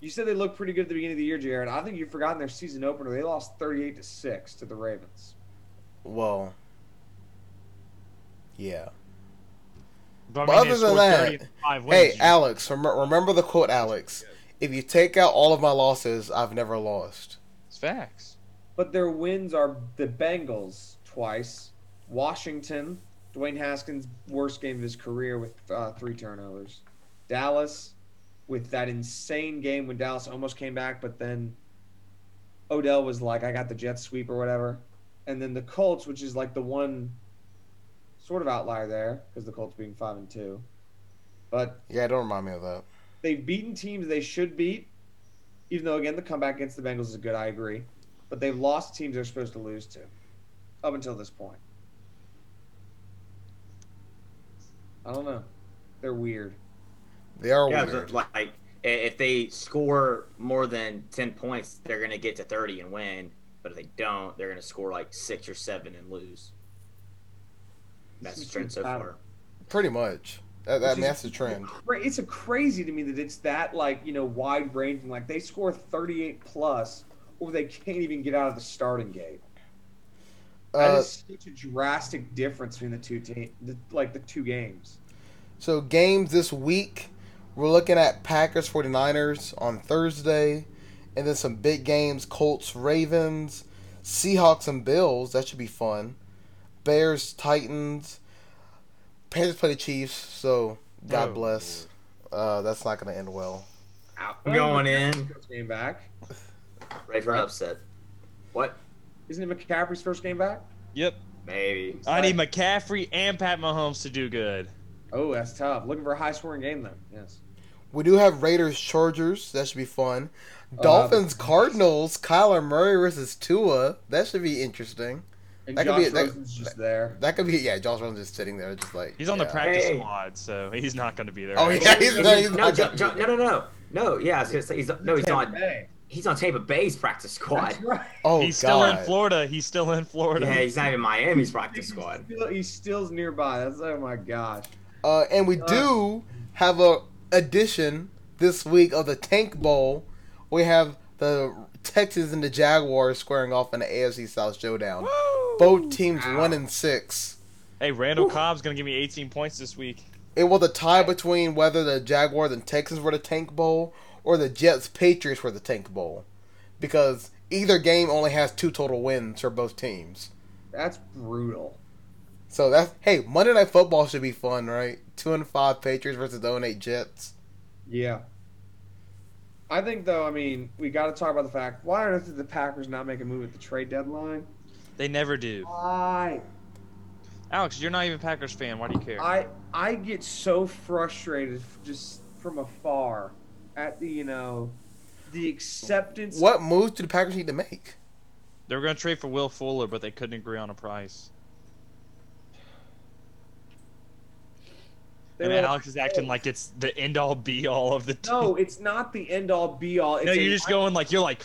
You said they looked pretty good at the beginning of the year, Jared. I think you've forgotten their season opener. They lost thirty-eight to six to the Ravens. Well, yeah. But, But I mean, other than that, 30 Hey. You- Alex, rem- remember the quote, Alex. If you take out all of my losses, I've never lost. It's facts. But their wins are the Bengals twice, Washington, Dwayne Haskins' worst game of his career with uh, three turnovers, Dallas with that insane game when Dallas almost came back, but then Odell was like, "I got the jet sweep" or whatever, and then the Colts, which is like the one sort of outlier there because the Colts being five and two, but Yeah, don't remind me of that. they've beaten teams they should beat. Even though again the comeback against the Bengals is good, I agree. But they've lost teams they're supposed to lose to, up until this point. I don't know. They're weird. They are Yeah, weird. but, like if they score more than ten points, they're gonna get to thirty and win. But if they don't, they're gonna score like six or seven and lose. That's the trend so pattern. far. Pretty much. That, that, I Which mean, is- that's the trend. Cra- It's a crazy to me that it's that like you know wide ranging. Like they score 38 plus, or they can't even get out of the starting gate. That Uh, is such a drastic difference between the two teams, the, like the two games. So games this week, we're looking at Packers 49ers on Thursday, and then some big games, Colts Ravens, Seahawks and Bills, that should be fun. Bears Titans, Panthers play the Chiefs, so God Oh. bless. Uh, that's not going to end well. I'm going in, First game back. ready for an upset. What? Isn't it McCaffrey's first game back? Yep. Maybe. I need McCaffrey and Pat Mahomes to do good. Oh, that's tough. Looking for a high scoring game then. Yes. We do have Raiders Chargers, that should be fun. Uh, Dolphins Cardinals, Kyler Murray versus Tua, that should be interesting. And That could be- that- Rosen's just there. That could be, yeah, Josh Rosen just sitting there, just like. He's on the practice Hey. squad, so he's not going to be there. Oh, right? yeah, he's not- he's no, not Jo- Jo- no, no, no, no. Yeah, I was gonna say he's no, he's Tampa on. Bay. He's on Tampa Bay's practice squad. That's right. Oh, He's still in Florida. He's still in Florida. Yeah, he's not even Miami's practice He's squad. still, he's still nearby. That's oh my gosh. Uh, and we do have a edition this week of the Tank Bowl. We have the Texans and the Jaguars squaring off in the AFC South showdown. Both teams one and six. Hey, Randall Cobb's going to give me 18 points this week. It was a tie between whether the Jaguars and Texans were the Tank Bowl or the Jets Patriots were the Tank Bowl, because either game only has two total wins for both teams. That's brutal. So that's hey Monday Night Football should be fun, right? Two and five Patriots versus the 0 and eight Jets. Yeah. I think though, I mean, we got to talk about the fact why on earth did the Packers not make a move at the trade deadline? They never do. Why? Alex, you're not even a Packers fan. Why do you care? I I get so frustrated just from afar at the you know the acceptance. What moves do the Packers need to make? They were going to trade for Will Fuller, but they couldn't agree on a price. And were Alex is acting like it's the end all be all of the team. no, it's not the end all be all. It's no, you're just going like you're like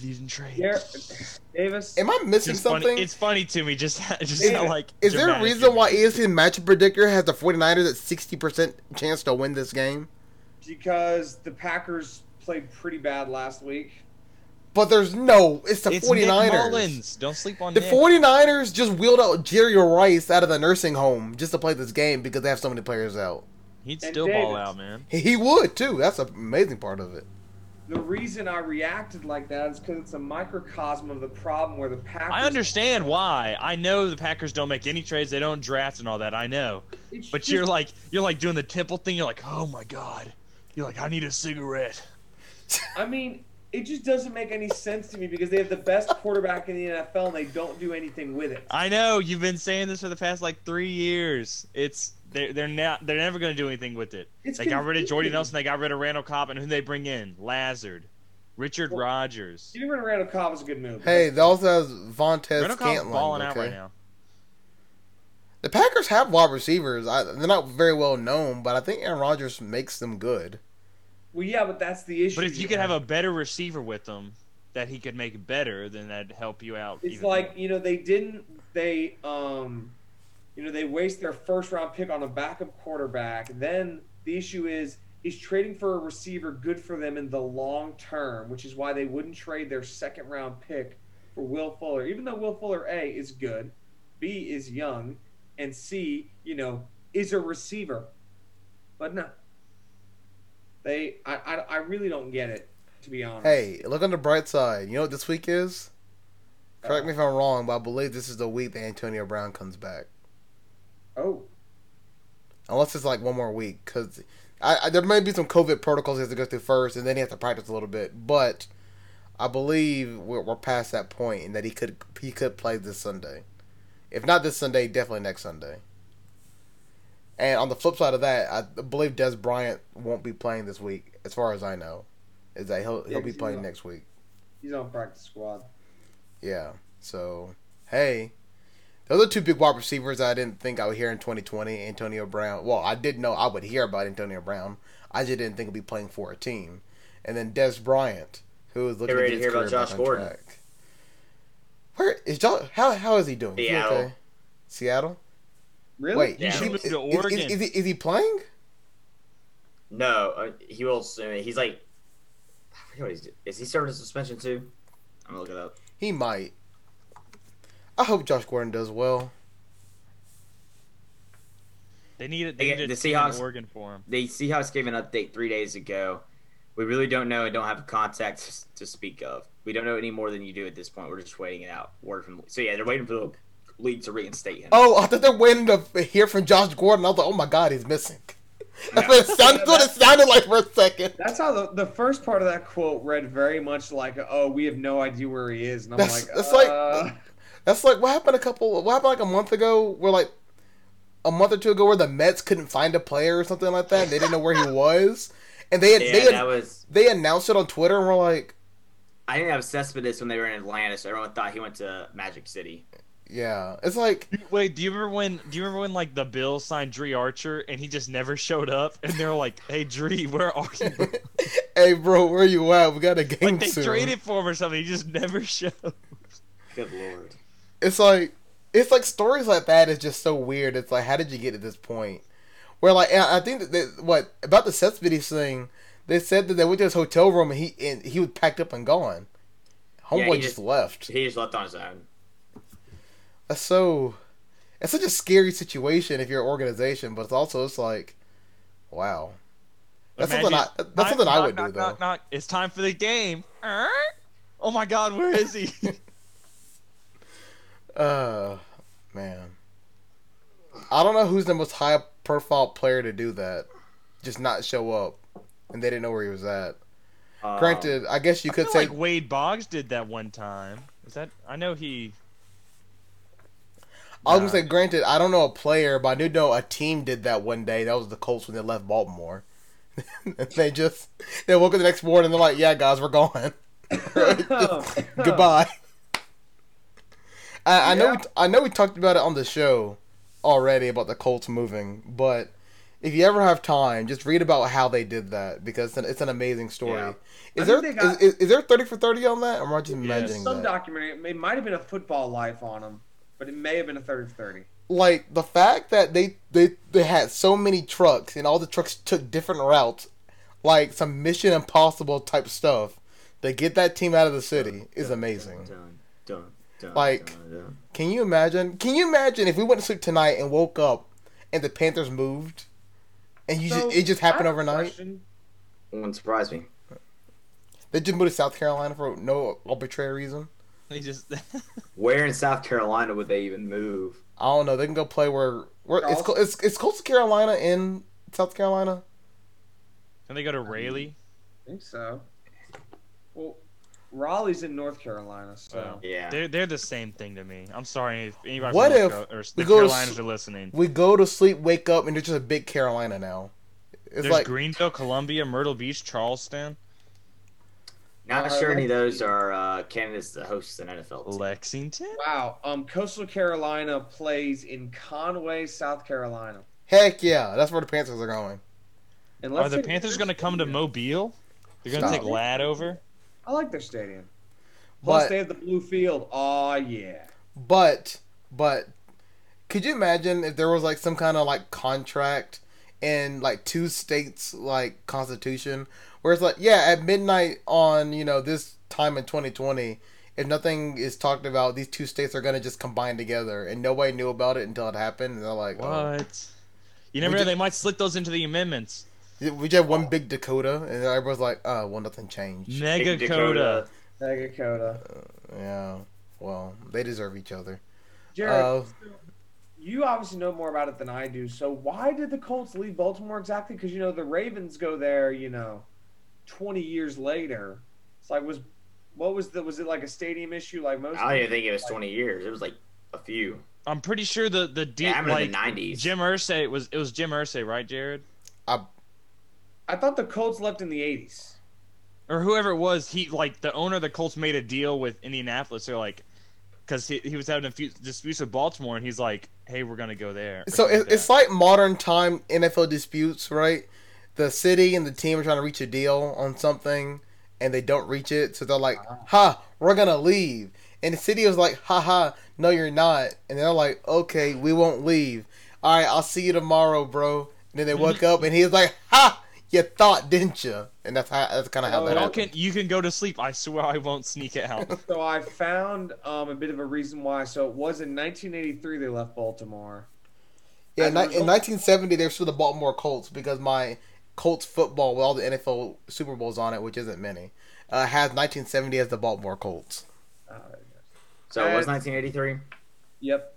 these trades. Gar- Davis. Am I missing It's something? funny. It's funny to me just just Is- how like. Is there a reason why. ESPN Match Predictor has the 49ers at 60% chance to win this game? because the Packers played pretty bad last week. But there's no, it's the It's 49ers. Nick Mullens. Don't sleep on The Nick. 49ers just wheeled out Jerry Rice out of the nursing home just to play this game because they have so many players out. He'd And still ball out, man. He, he would too. That's an amazing part of it. The reason I reacted like that is because it's a microcosm of the problem where the Packers. I understand why. I know the Packers don't make any trades. They don't draft and all that. I know. It's But just- you're like you're like doing the temple thing. You're like, oh my god. You're like, I need a cigarette. I mean, it just doesn't make any sense to me because they have the best quarterback in the NFL and they don't do anything with it. I know you've been saying this for the past like three years. It's they're they're not they're never going to do anything with it. It's they got rid of Jordy. Nelson. They got rid of Randall Cobb, and who they bring in? Lazard, Richard Well, Rogers. Getting rid of Randall Cobb is a good move. Hey, they also has Vontez Randall Cobb's Scantling. balling out right now. The Packers have wide receivers. I, they're not very well known, but I think Aaron Rodgers makes them good. Well, yeah, but that's the issue. But if you could have a better receiver with them that he could make better, then that'd help you out. It's like more. you know they didn't they um you know they waste their first round pick on a backup quarterback. Then the issue is he's trading for a receiver good for them in the long term, which is why they wouldn't trade their second round pick for Will Fuller. Even though Will Fuller A is good, B is young, and C, you know, is a receiver. But no. They I I, I really don't get it, to be honest. Hey, look on the bright side. You know what this week is? Correct me if I'm wrong, but I believe this is the week that Antonio Brown comes back. Oh. Unless it's like one more week, because I, I, there may be some COVID protocols he has to go through first, and then he has to practice a little bit. But I believe we're, we're past that point, and that he could he could play this Sunday. If not this Sunday, definitely next Sunday. And on the flip side of that, I believe Dez Bryant won't be playing this week, as far as I know. Is that he'll Yeah, he'll be 'cause he's playing on- next week? He's on practice squad. Yeah. So hey, those are two big wide receivers I didn't think I would hear in 2020. Antonio Brown. Well, I did know I would hear about Antonio Brown. I just didn't think he'd be playing for a team. And then Dez Bryant, who is looking ready to to get his hear about Josh Gordon. track. Where is Josh? How how is he doing? Is he okay? Seattle. Really? Wait, Yeah. is, He he, moved is, to is- Oregon. is he, is he playing? No, uh, he will. soon. He's like, I forget what he's. Doing. Is he serving a suspension too? I'm gonna look it up. He might. I hope Josh Gordon does well. they need it. They They get- need the a in Seahawks- Oregon for him. The Seahawks gave an update three days ago. We really don't know and don't have contact to speak of. We don't know any more than you do at this point. We're just waiting it out. Word from so yeah, they're waiting for the league to reinstate him. Oh, I thought they're waiting to hear from Josh Gordon. I was like, oh my god, he's missing. That's what it sounded, that's what it sounded like for a second. That's how the, the first part of that quote read very much like, "Oh, we have no idea where he is," and I'm That's- like, that's like- uh, That's like what happened a couple. What happened like a month ago? Where like a month or two ago, where the Mets couldn't find a player or something like that. And they didn't know where he was, and they yeah, they that was. they announced it on Twitter, and we're like, I didn't have Cespedes when they were in Atlanta, so everyone thought he went to Magic City. Yeah, it's like Wait, do you remember when? Do you remember when like the Bills signed Dri Archer and he just never showed up? And they're like, "Hey, Dri, where are you?" hey bro, where are you at? We got a game like they soon. traded for him or something. He just never showed. Good lord. It's like it's like stories like that is just so weird. It's like, how did you get to this point? Where like I think that they, what about the Cespedes thing? They said that they went to his hotel room and he and he was packed up and gone. Homeboy Yeah, just, just- left. He just left on his own. That's so. It's such a scary situation if you're an organization, but it's also it's like, wow. That's something I. Imagine- That's knock, something I would knock, do though. Knock, knock. It's time for the game. Er? Oh my God, where is he? Uh, man. I don't know who's the most high profile player to do that. Just not show up, and they didn't know where he was at. Um, Granted, I guess you I could feel say like Wade Boggs did that one time. Is that? I know he. I was gonna say, granted, I don't know a player, but I do know a team did that one day. That was the Colts when they left Baltimore. they just they woke up the next morning and they're like, "Yeah, guys, we're gone. Goodbye." I, I know, we, I know, we talked about it on the show already about the Colts moving, but if you ever have time, just read about how they did that because it's an, it's an amazing story. Yeah. Is there got- is, is, is there thirty for thirty on that, or am I just Yes. imagining Some that? documentary. It might have been a football life on them, but it may have been a thirty for thirty. like the fact that they they they had so many trucks and all the trucks took different routes, like some Mission Impossible type stuff. To get that team out of the city is amazing. Dun, dun, dun, Like- dun, dun. Can you imagine? Can you imagine if we went to sleep tonight and woke up and the Panthers moved, and you So, just, it just happened I have a overnight? question. wouldn't surprise me. They just moved to South Carolina for no arbitrary reason. They just Where in South Carolina would they even move? I don't know. They can go play where where it's Charleston? it's it's close to Carolina in South Carolina. can they go to Raleigh? I think so. Well, Raleigh's in North Carolina, so Yeah. They're they're the same thing to me. I'm sorry if anybody What from if North Carol- or the go to Carolinas are listening. We go to sleep, wake up, and it's just a big Carolina now. It's There's like Greenville, Columbia, Myrtle Beach, Charleston, Not Uh, sure any of those are uh, candidates to host an NFL team. Lexington. wow. Um, Coastal Carolina plays in Conway, South Carolina. heck yeah, that's where the Panthers are going. And Are the take- Panthers going to come to Mobile? They're going to Stop. take Ladd over. I like their stadium. Plus, But they have the blue field. Oh yeah. but but could you imagine if there was like some kind of like contract in like two states like constitution where it's like yeah at midnight on you know this time in 2020 if nothing is talked about these two states are gonna just combine together and nobody knew about it until it happened and they're like oh. What? You never We know. ju- They might slip those into the amendments. we just have one big Dakota and everybody's like oh well nothing changed Mega Dakota. Coda. Mega Coda. yeah well they deserve each other Jared, Uh, you obviously know more about it than I do. So why did the Colts leave Baltimore exactly? Because you know the Ravens go there. You know, twenty years later. It's like was what was the was it like a stadium issue like most? I don't even think it was 20 years. It was like a few. I'm pretty sure the the deep Yeah, I remember like the 90s. Jim Irsay it was it was Jim Irsay right, Jared, I thought the Colts left in the eighties. or whoever it was. He like the owner of the Colts made a deal with Indianapolis. They're like, because he, he was having a few disputes with Baltimore, and he's like, hey, we're gonna go there. So it, like it's like modern time NFL disputes, right? The city and the team are trying to reach a deal on something, and they don't reach it, so they're like, "Ha, we're gonna leave." And the city was like, "Ha ha, no, you're not." And they're like, "Okay, we won't leave. All right, I'll see you tomorrow, bro." And then they woke up, and he's like, "Ha, you thought, didn't you?" And that's how that's kind of how Oh, that Y'all happened. can you can go to sleep. I swear I won't sneak it out. So I found um, a bit of a reason why. So it was in 1983 they left Baltimore. Yeah, in, in 1970 they were still the Baltimore Colts because my Colts football with all the NFL Super Bowls on it, which isn't many, uh, has 1970 as the Baltimore Colts. There it goes. So it was Uh, 1983. Yep.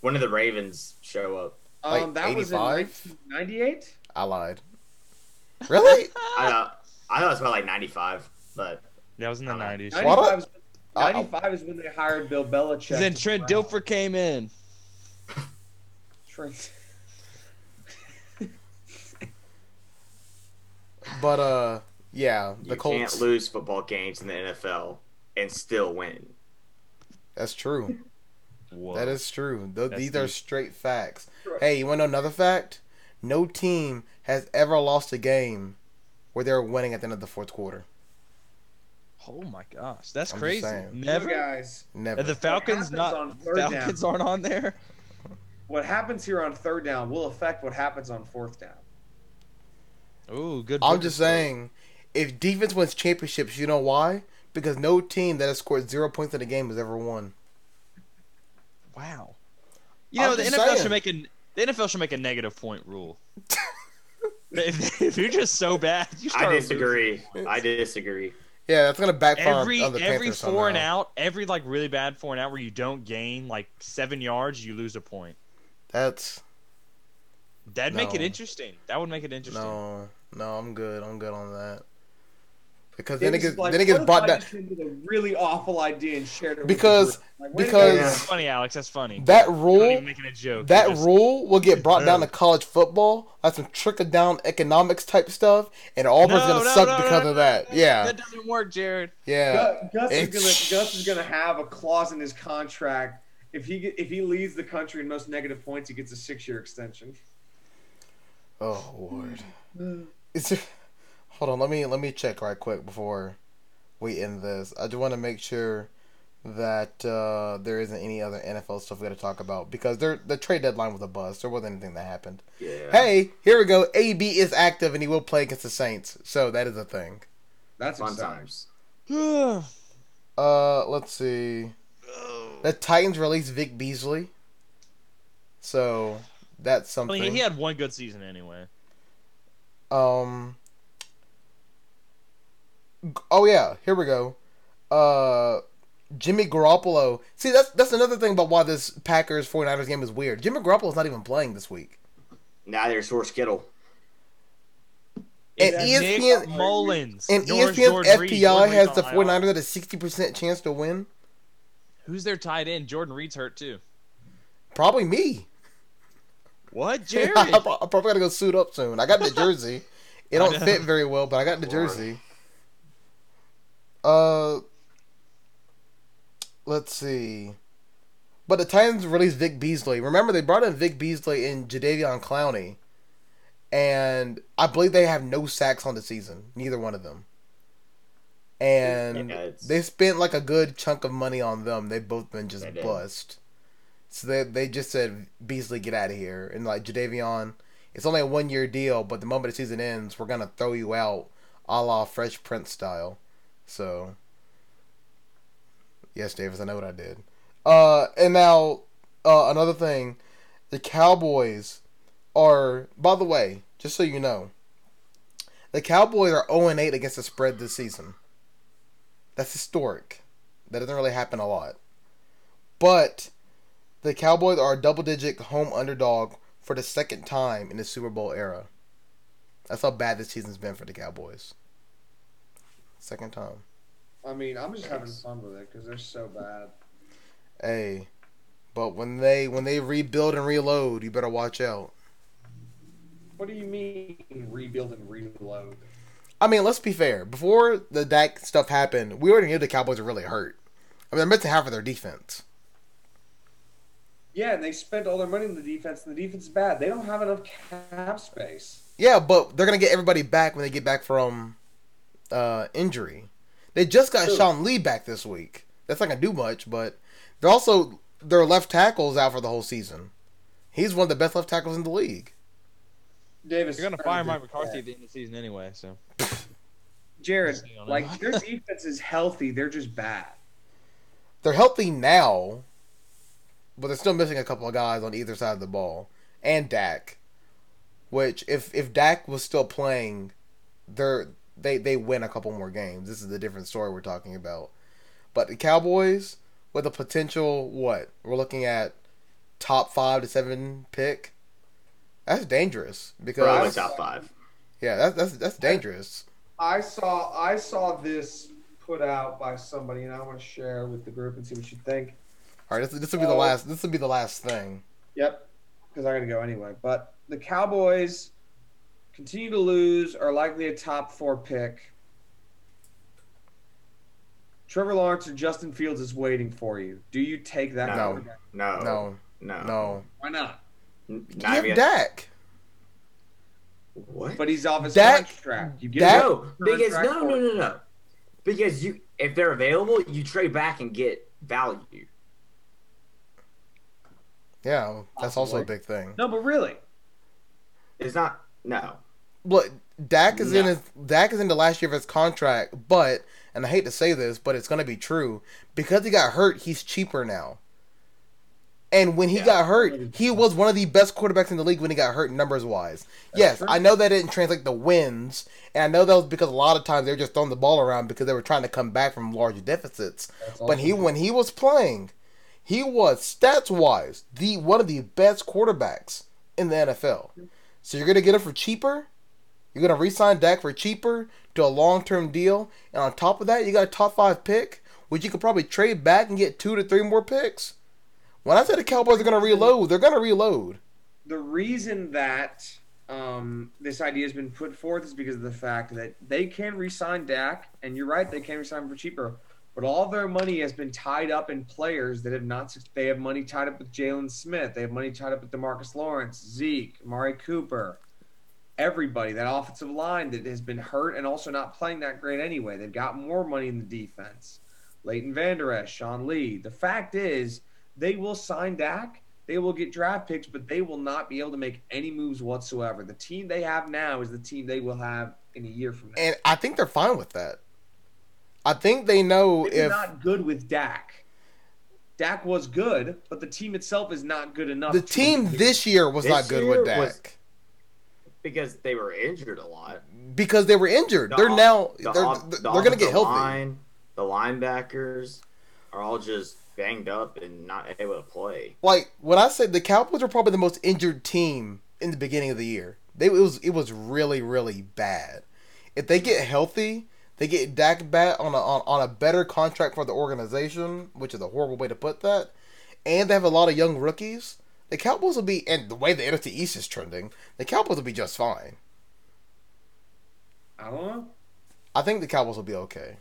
When did the Ravens show up? Um, Like that was in 85? 1998. I lied. Really? I thought I thought it was about like 95, but That was in the Uh, nineties. 95 is, Uh, 95 is when they hired Bill Belichick. Then Trent Dilfer came in. Trent. But uh, yeah, the you Colts. can't lose football games in the NFL and still win. That's true. Whoa. That is true. Th- That's these are straight facts. Hey, you want to know another fact? No team has ever lost a game where they're winning at the end of the fourth quarter. Oh my gosh, that's I'm crazy. saying. Never. You guys, Never. And the Falcons not on third down? Falcons aren't on there. what happens here on third down will affect what happens on fourth down. Ooh, good. I'm just score. saying, if defense wins championships, you know why? Because no team that has scored zero points in a game has ever won. Wow. You I'm know the NFL saying. should make a the NFL should make a negative point rule. if, if you're just so bad, you start I disagree. I disagree. Yeah, that's gonna backfire Every on the every Panthers four and out, every like really bad four and out where you don't gain like seven yards, you lose a point. That's That'd make it interesting. That would make it interesting. no, no. I'm good. I'm good on that. Because then it gets like, then it gets what if brought I down just a really awful idea and shared it with Because- the? Like, because- minute. That's funny, Alex. That's funny. that rule. making a joke. That just- rule will get brought down to college football. That's some trickle down economics type stuff, and Auburn's No, gonna no, suck no, because no, of no, that. no, Yeah, That doesn't work, Jared. yeah. Gus, Gus is gonna Gus is gonna have a clause in his contract. If he if he leads the country in most negative points, he gets a six year extension. Oh lord. Is there, hold on, let me let me check right quick before we end this. I just want to make sure that uh, there isn't any other NFL stuff we got to talk about because there the trade deadline was a bust. There wasn't anything that happened. Yeah. Hey, here we go. AB is active and he will play against the Saints, so that is a thing. That's Fun exciting. times. Uh, let's see. The Titans released Vic Beasley, so that's something. I something. mean, he had one good season anyway. Um. Oh yeah, here we go. Uh, Jimmy Garoppolo. See, that's that's another thing about why this Packers 49ers game is weird. Jimmy Garoppolo's not even playing this week. Neither is George Kittle. And It's ESPN Nick Mullens. And ESPN's Jordan FPI Jordan has the on IR. 49ers at a 60% chance to win. Who's their tight end? Jordan Reed's hurt too. Probably me. What, Jared? I pro- I probably gotta go suit up soon. I got the jersey. It don't fit very well, but I got the Lord. jersey. Uh, let's see. But the Titans released Vic Beasley. Remember, they brought in Vic Beasley and Jadeveon Clowney, and I believe they have no sacks on the season. Neither one of them. And Yeah, they spent like a good chunk of money on them. They've both been just They did. bust. So they they just said Beasley get out of here, and like Jadeveon, it's only a one year deal, but the moment the season ends, we're gonna throw you out, a la Fresh Prince style. So, yes, Davis, I know what I did. Uh, and now uh, another thing, the Cowboys are. By the way, just so you know, the Cowboys are zero and eight against the spread this season. That's historic. That doesn't really happen a lot. But the Cowboys are a double digit home underdog for the second time in the Super Bowl era. That's how bad this season's been for the Cowboys. Second time. I mean, I'm just having fun with it because they're so bad. Hey. But when they when they rebuild and reload, you better watch out. What do you mean rebuild and reload? I mean, let's be fair. Before the Dak stuff happened, we already knew the Cowboys were really hurt. I mean, they're missing half of their defense. Yeah, and they spent all their money on the defense, and the defense is bad. They don't have enough cap space. Yeah, but they're gonna get everybody back when they get back from uh, injury. They just got Who? Sean Lee back this week. That's not gonna do much, but they're also their left tackles out for the whole season. He's one of the best left tackles in the league. Davis, You're gonna fire Mike McCarthy at the end of the season anyway, so Jared, like their defense is healthy. They're just bad. They're healthy now, but they're still missing a couple of guys on either side of the ball, and Dak. Which, if if Dak was still playing, they're they they win a couple more games. This is the different story we're talking about. But the Cowboys, with a potential what we're looking at, top five to seven pick. That's dangerous because Probably top five. yeah, that's that's that's dangerous. I saw I saw this put out by somebody, and I want to share with the group and see what you think. All right, this this will be the last. This will be the last thing. Yep, because I got to go anyway. But the Cowboys continue to lose, are likely a top four pick. Trevor Lawrence or Justin Fields is waiting for you. Do you take that? No. No. No, No. no. Why not? N- You Not have even. Dak. What? But he's off his Dak- contract. You get Dak- no, because contract no, no, no, no. Because you, if they're available, you trade back and get value. Yeah, that's also a big thing. No, but really, It's not. No. Look, Dak is in his Dak is in the last year of his contract, but and I hate to say this, but it's gonna be true because he got hurt. He's cheaper now. And when he Yeah. got hurt, he was one of the best quarterbacks in the league when he got hurt numbers wise. Yes, true. I know that didn't translate the wins, and I know that was because a lot of times they were just throwing the ball around because they were trying to come back from large deficits. That's But he when he was playing, he was stats wise the one of the best quarterbacks in the NFL. So you're gonna get him for cheaper. You're gonna re-sign Dak for cheaper to a long-term deal, and on top of that, you got a top five pick, which you could probably trade back and get two to three more picks. When I say the Cowboys are gonna reload, they're gonna reload. the reason that um, this idea has been put forth is because of the fact that they can re-sign Dak, and you're right, they can re-sign for cheaper. But all their money has been tied up in players that have not. They have money tied up with Jaylon Smith. They have money tied up with Demarcus Lawrence, Zeke, Amari Cooper. everybody. That offensive line that has been hurt and also not playing that great anyway. They've got more money in the defense. Leighton Vander Esch, Sean Lee. The fact is, they will sign Dak. They will get draft picks, but they will not be able to make any moves whatsoever. The team they have now is the team they will have in a year from now. And I think they're fine with that. I think they know They're if not good with Dak. Dak was good, but the team itself is not good enough. the to- team this year was This not good with Dak was- because they were injured a lot. because they were injured. The they're off- now the they're off- they're the going to get offensive healthy. Line, the linebackers are all just banged up and not able to play. Like when I said the Cowboys were probably the most injured team in the beginning of the year. They it was it was really really bad. If they get healthy, they get Dak back on a on, on a better contract for the organization, which is a horrible way to put that. And they have a lot of young rookies. The Cowboys will be, and the way the NFC East is trending, the Cowboys will be just fine. I don't know. I think the Cowboys will be okay.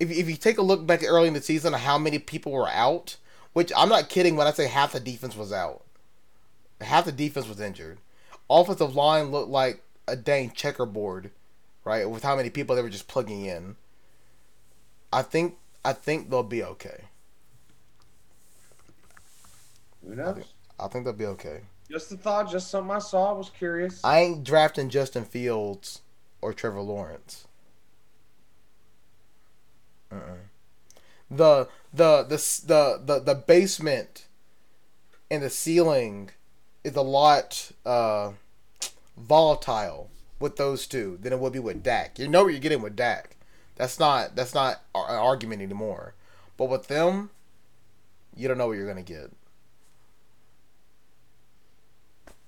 If if you take a look back early in the season, how many people were out, which I'm not kidding when I say half the defense was out, half the defense was injured. Offensive line looked like a dang checkerboard, right? With how many people they were just plugging in. I think I think they'll be okay. Who knows? I think they'll be okay. Just a thought, just something I saw. I was curious. I ain't drafting Justin Fields or Trevor Lawrence. Uh-uh. The the the the the the basement and the ceiling is a lot uh, volatile with those two than it would be with Dak. You know what you're getting with Dak. That's not that's not an argument anymore. But with them, you don't know what you're gonna get.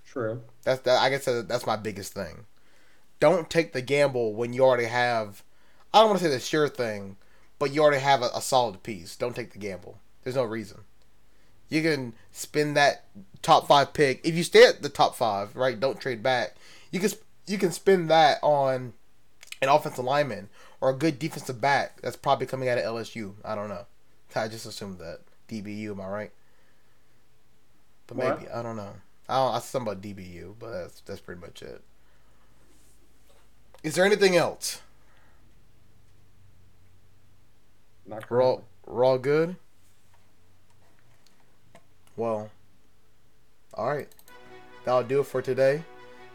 True. That's that. I guess that's my biggest thing. Don't take the gamble when you already have. I don't want to say the sure thing, but you already have a, a solid piece. Don't take the gamble. There's no reason. You can spend that top five pick if you stay at the top five, right? Don't trade back. You can you can spend that on an offensive lineman or a good defensive back that's probably coming out of LSU. I don't know. I just assumed that DBU. Am I right? But What? maybe I don't know. I don't. I something about DBU, but that's that's pretty much it. Is there anything else? Not We're all we're all good. Well, all right. That'll do it for today.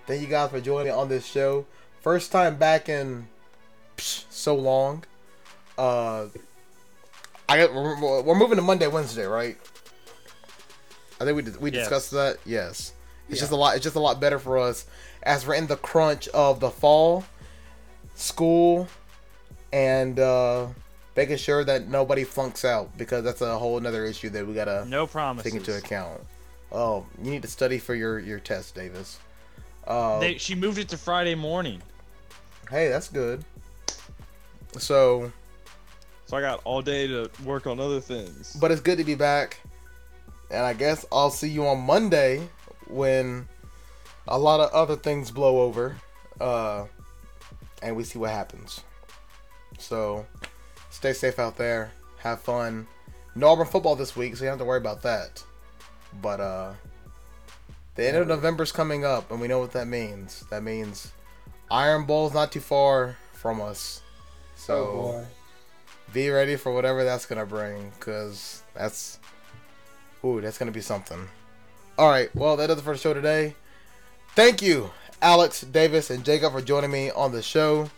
Thank you guys for joining me on this show. First time back in psh, so long. Uh, I got we're, we're moving to Monday, Wednesday, right? I think we did, we Yes. discussed that. Yes, it's just a lot. It's just a lot better for us as we're in the crunch of the fall, school, and uh, making sure that nobody flunks out because that's a whole another issue that we gotta No promises. take into account. Oh, you need to study for your your test, Davis. Uh, They, she moved it to Friday morning, hey, that's good. So, so I got all day to work on other things. but it's good to be back, and I guess I'll see you on Monday when a lot of other things blow over, uh, and we see what happens. So, stay safe out there. Have fun. No Auburn football this week, so you don't have to worry about that. But uh, the end of November's coming up, and we know what that means. That means Iron Bowl's not too far from us. So Oh be ready for whatever that's gonna bring, cause that's, ooh, that's gonna be something. All right, well that does it for the show today. Thank you, Alex, Davis, and Jacob for joining me on the show,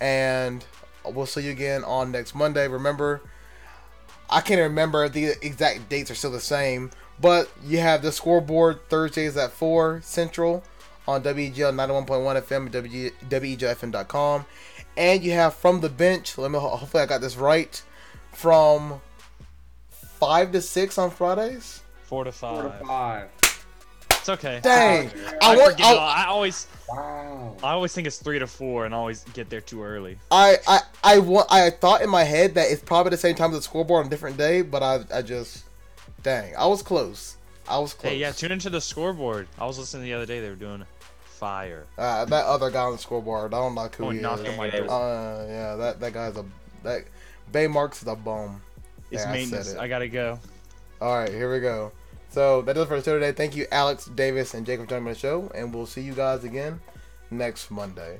and we'll see you again on next Monday. Remember, I can't remember if the exact dates are still the same, but you have the scoreboard Thursdays at four Central on WEGL 91.1 FM at W- WEGLFM.com. And you have from the bench, let me hopefully I got this right, from five to six on Fridays. Four to 5. Four to five. five. It's okay. Dang. I, I want forget- I, I always, Wow. I always think it's three to four, and always get there too early. I I I want I thought in my head that it's probably the same time as the scoreboard on a different day, but I I just dang, I was close. I was close. Hey, yeah, tune into the scoreboard. I was listening the other day; they were doing fire. Uh, that other guy on the scoreboard, I don't like who Oh, he is. on my Yeah, door. Uh, yeah, that that guy's a that Bay Marks is a bum. It's Yeah, I maintenance. it. I gotta go. All right, here we go. So that does it for the show today. Thank you, Alex, Davis, and Jacob, for joining the show, and we'll see you guys again next Monday.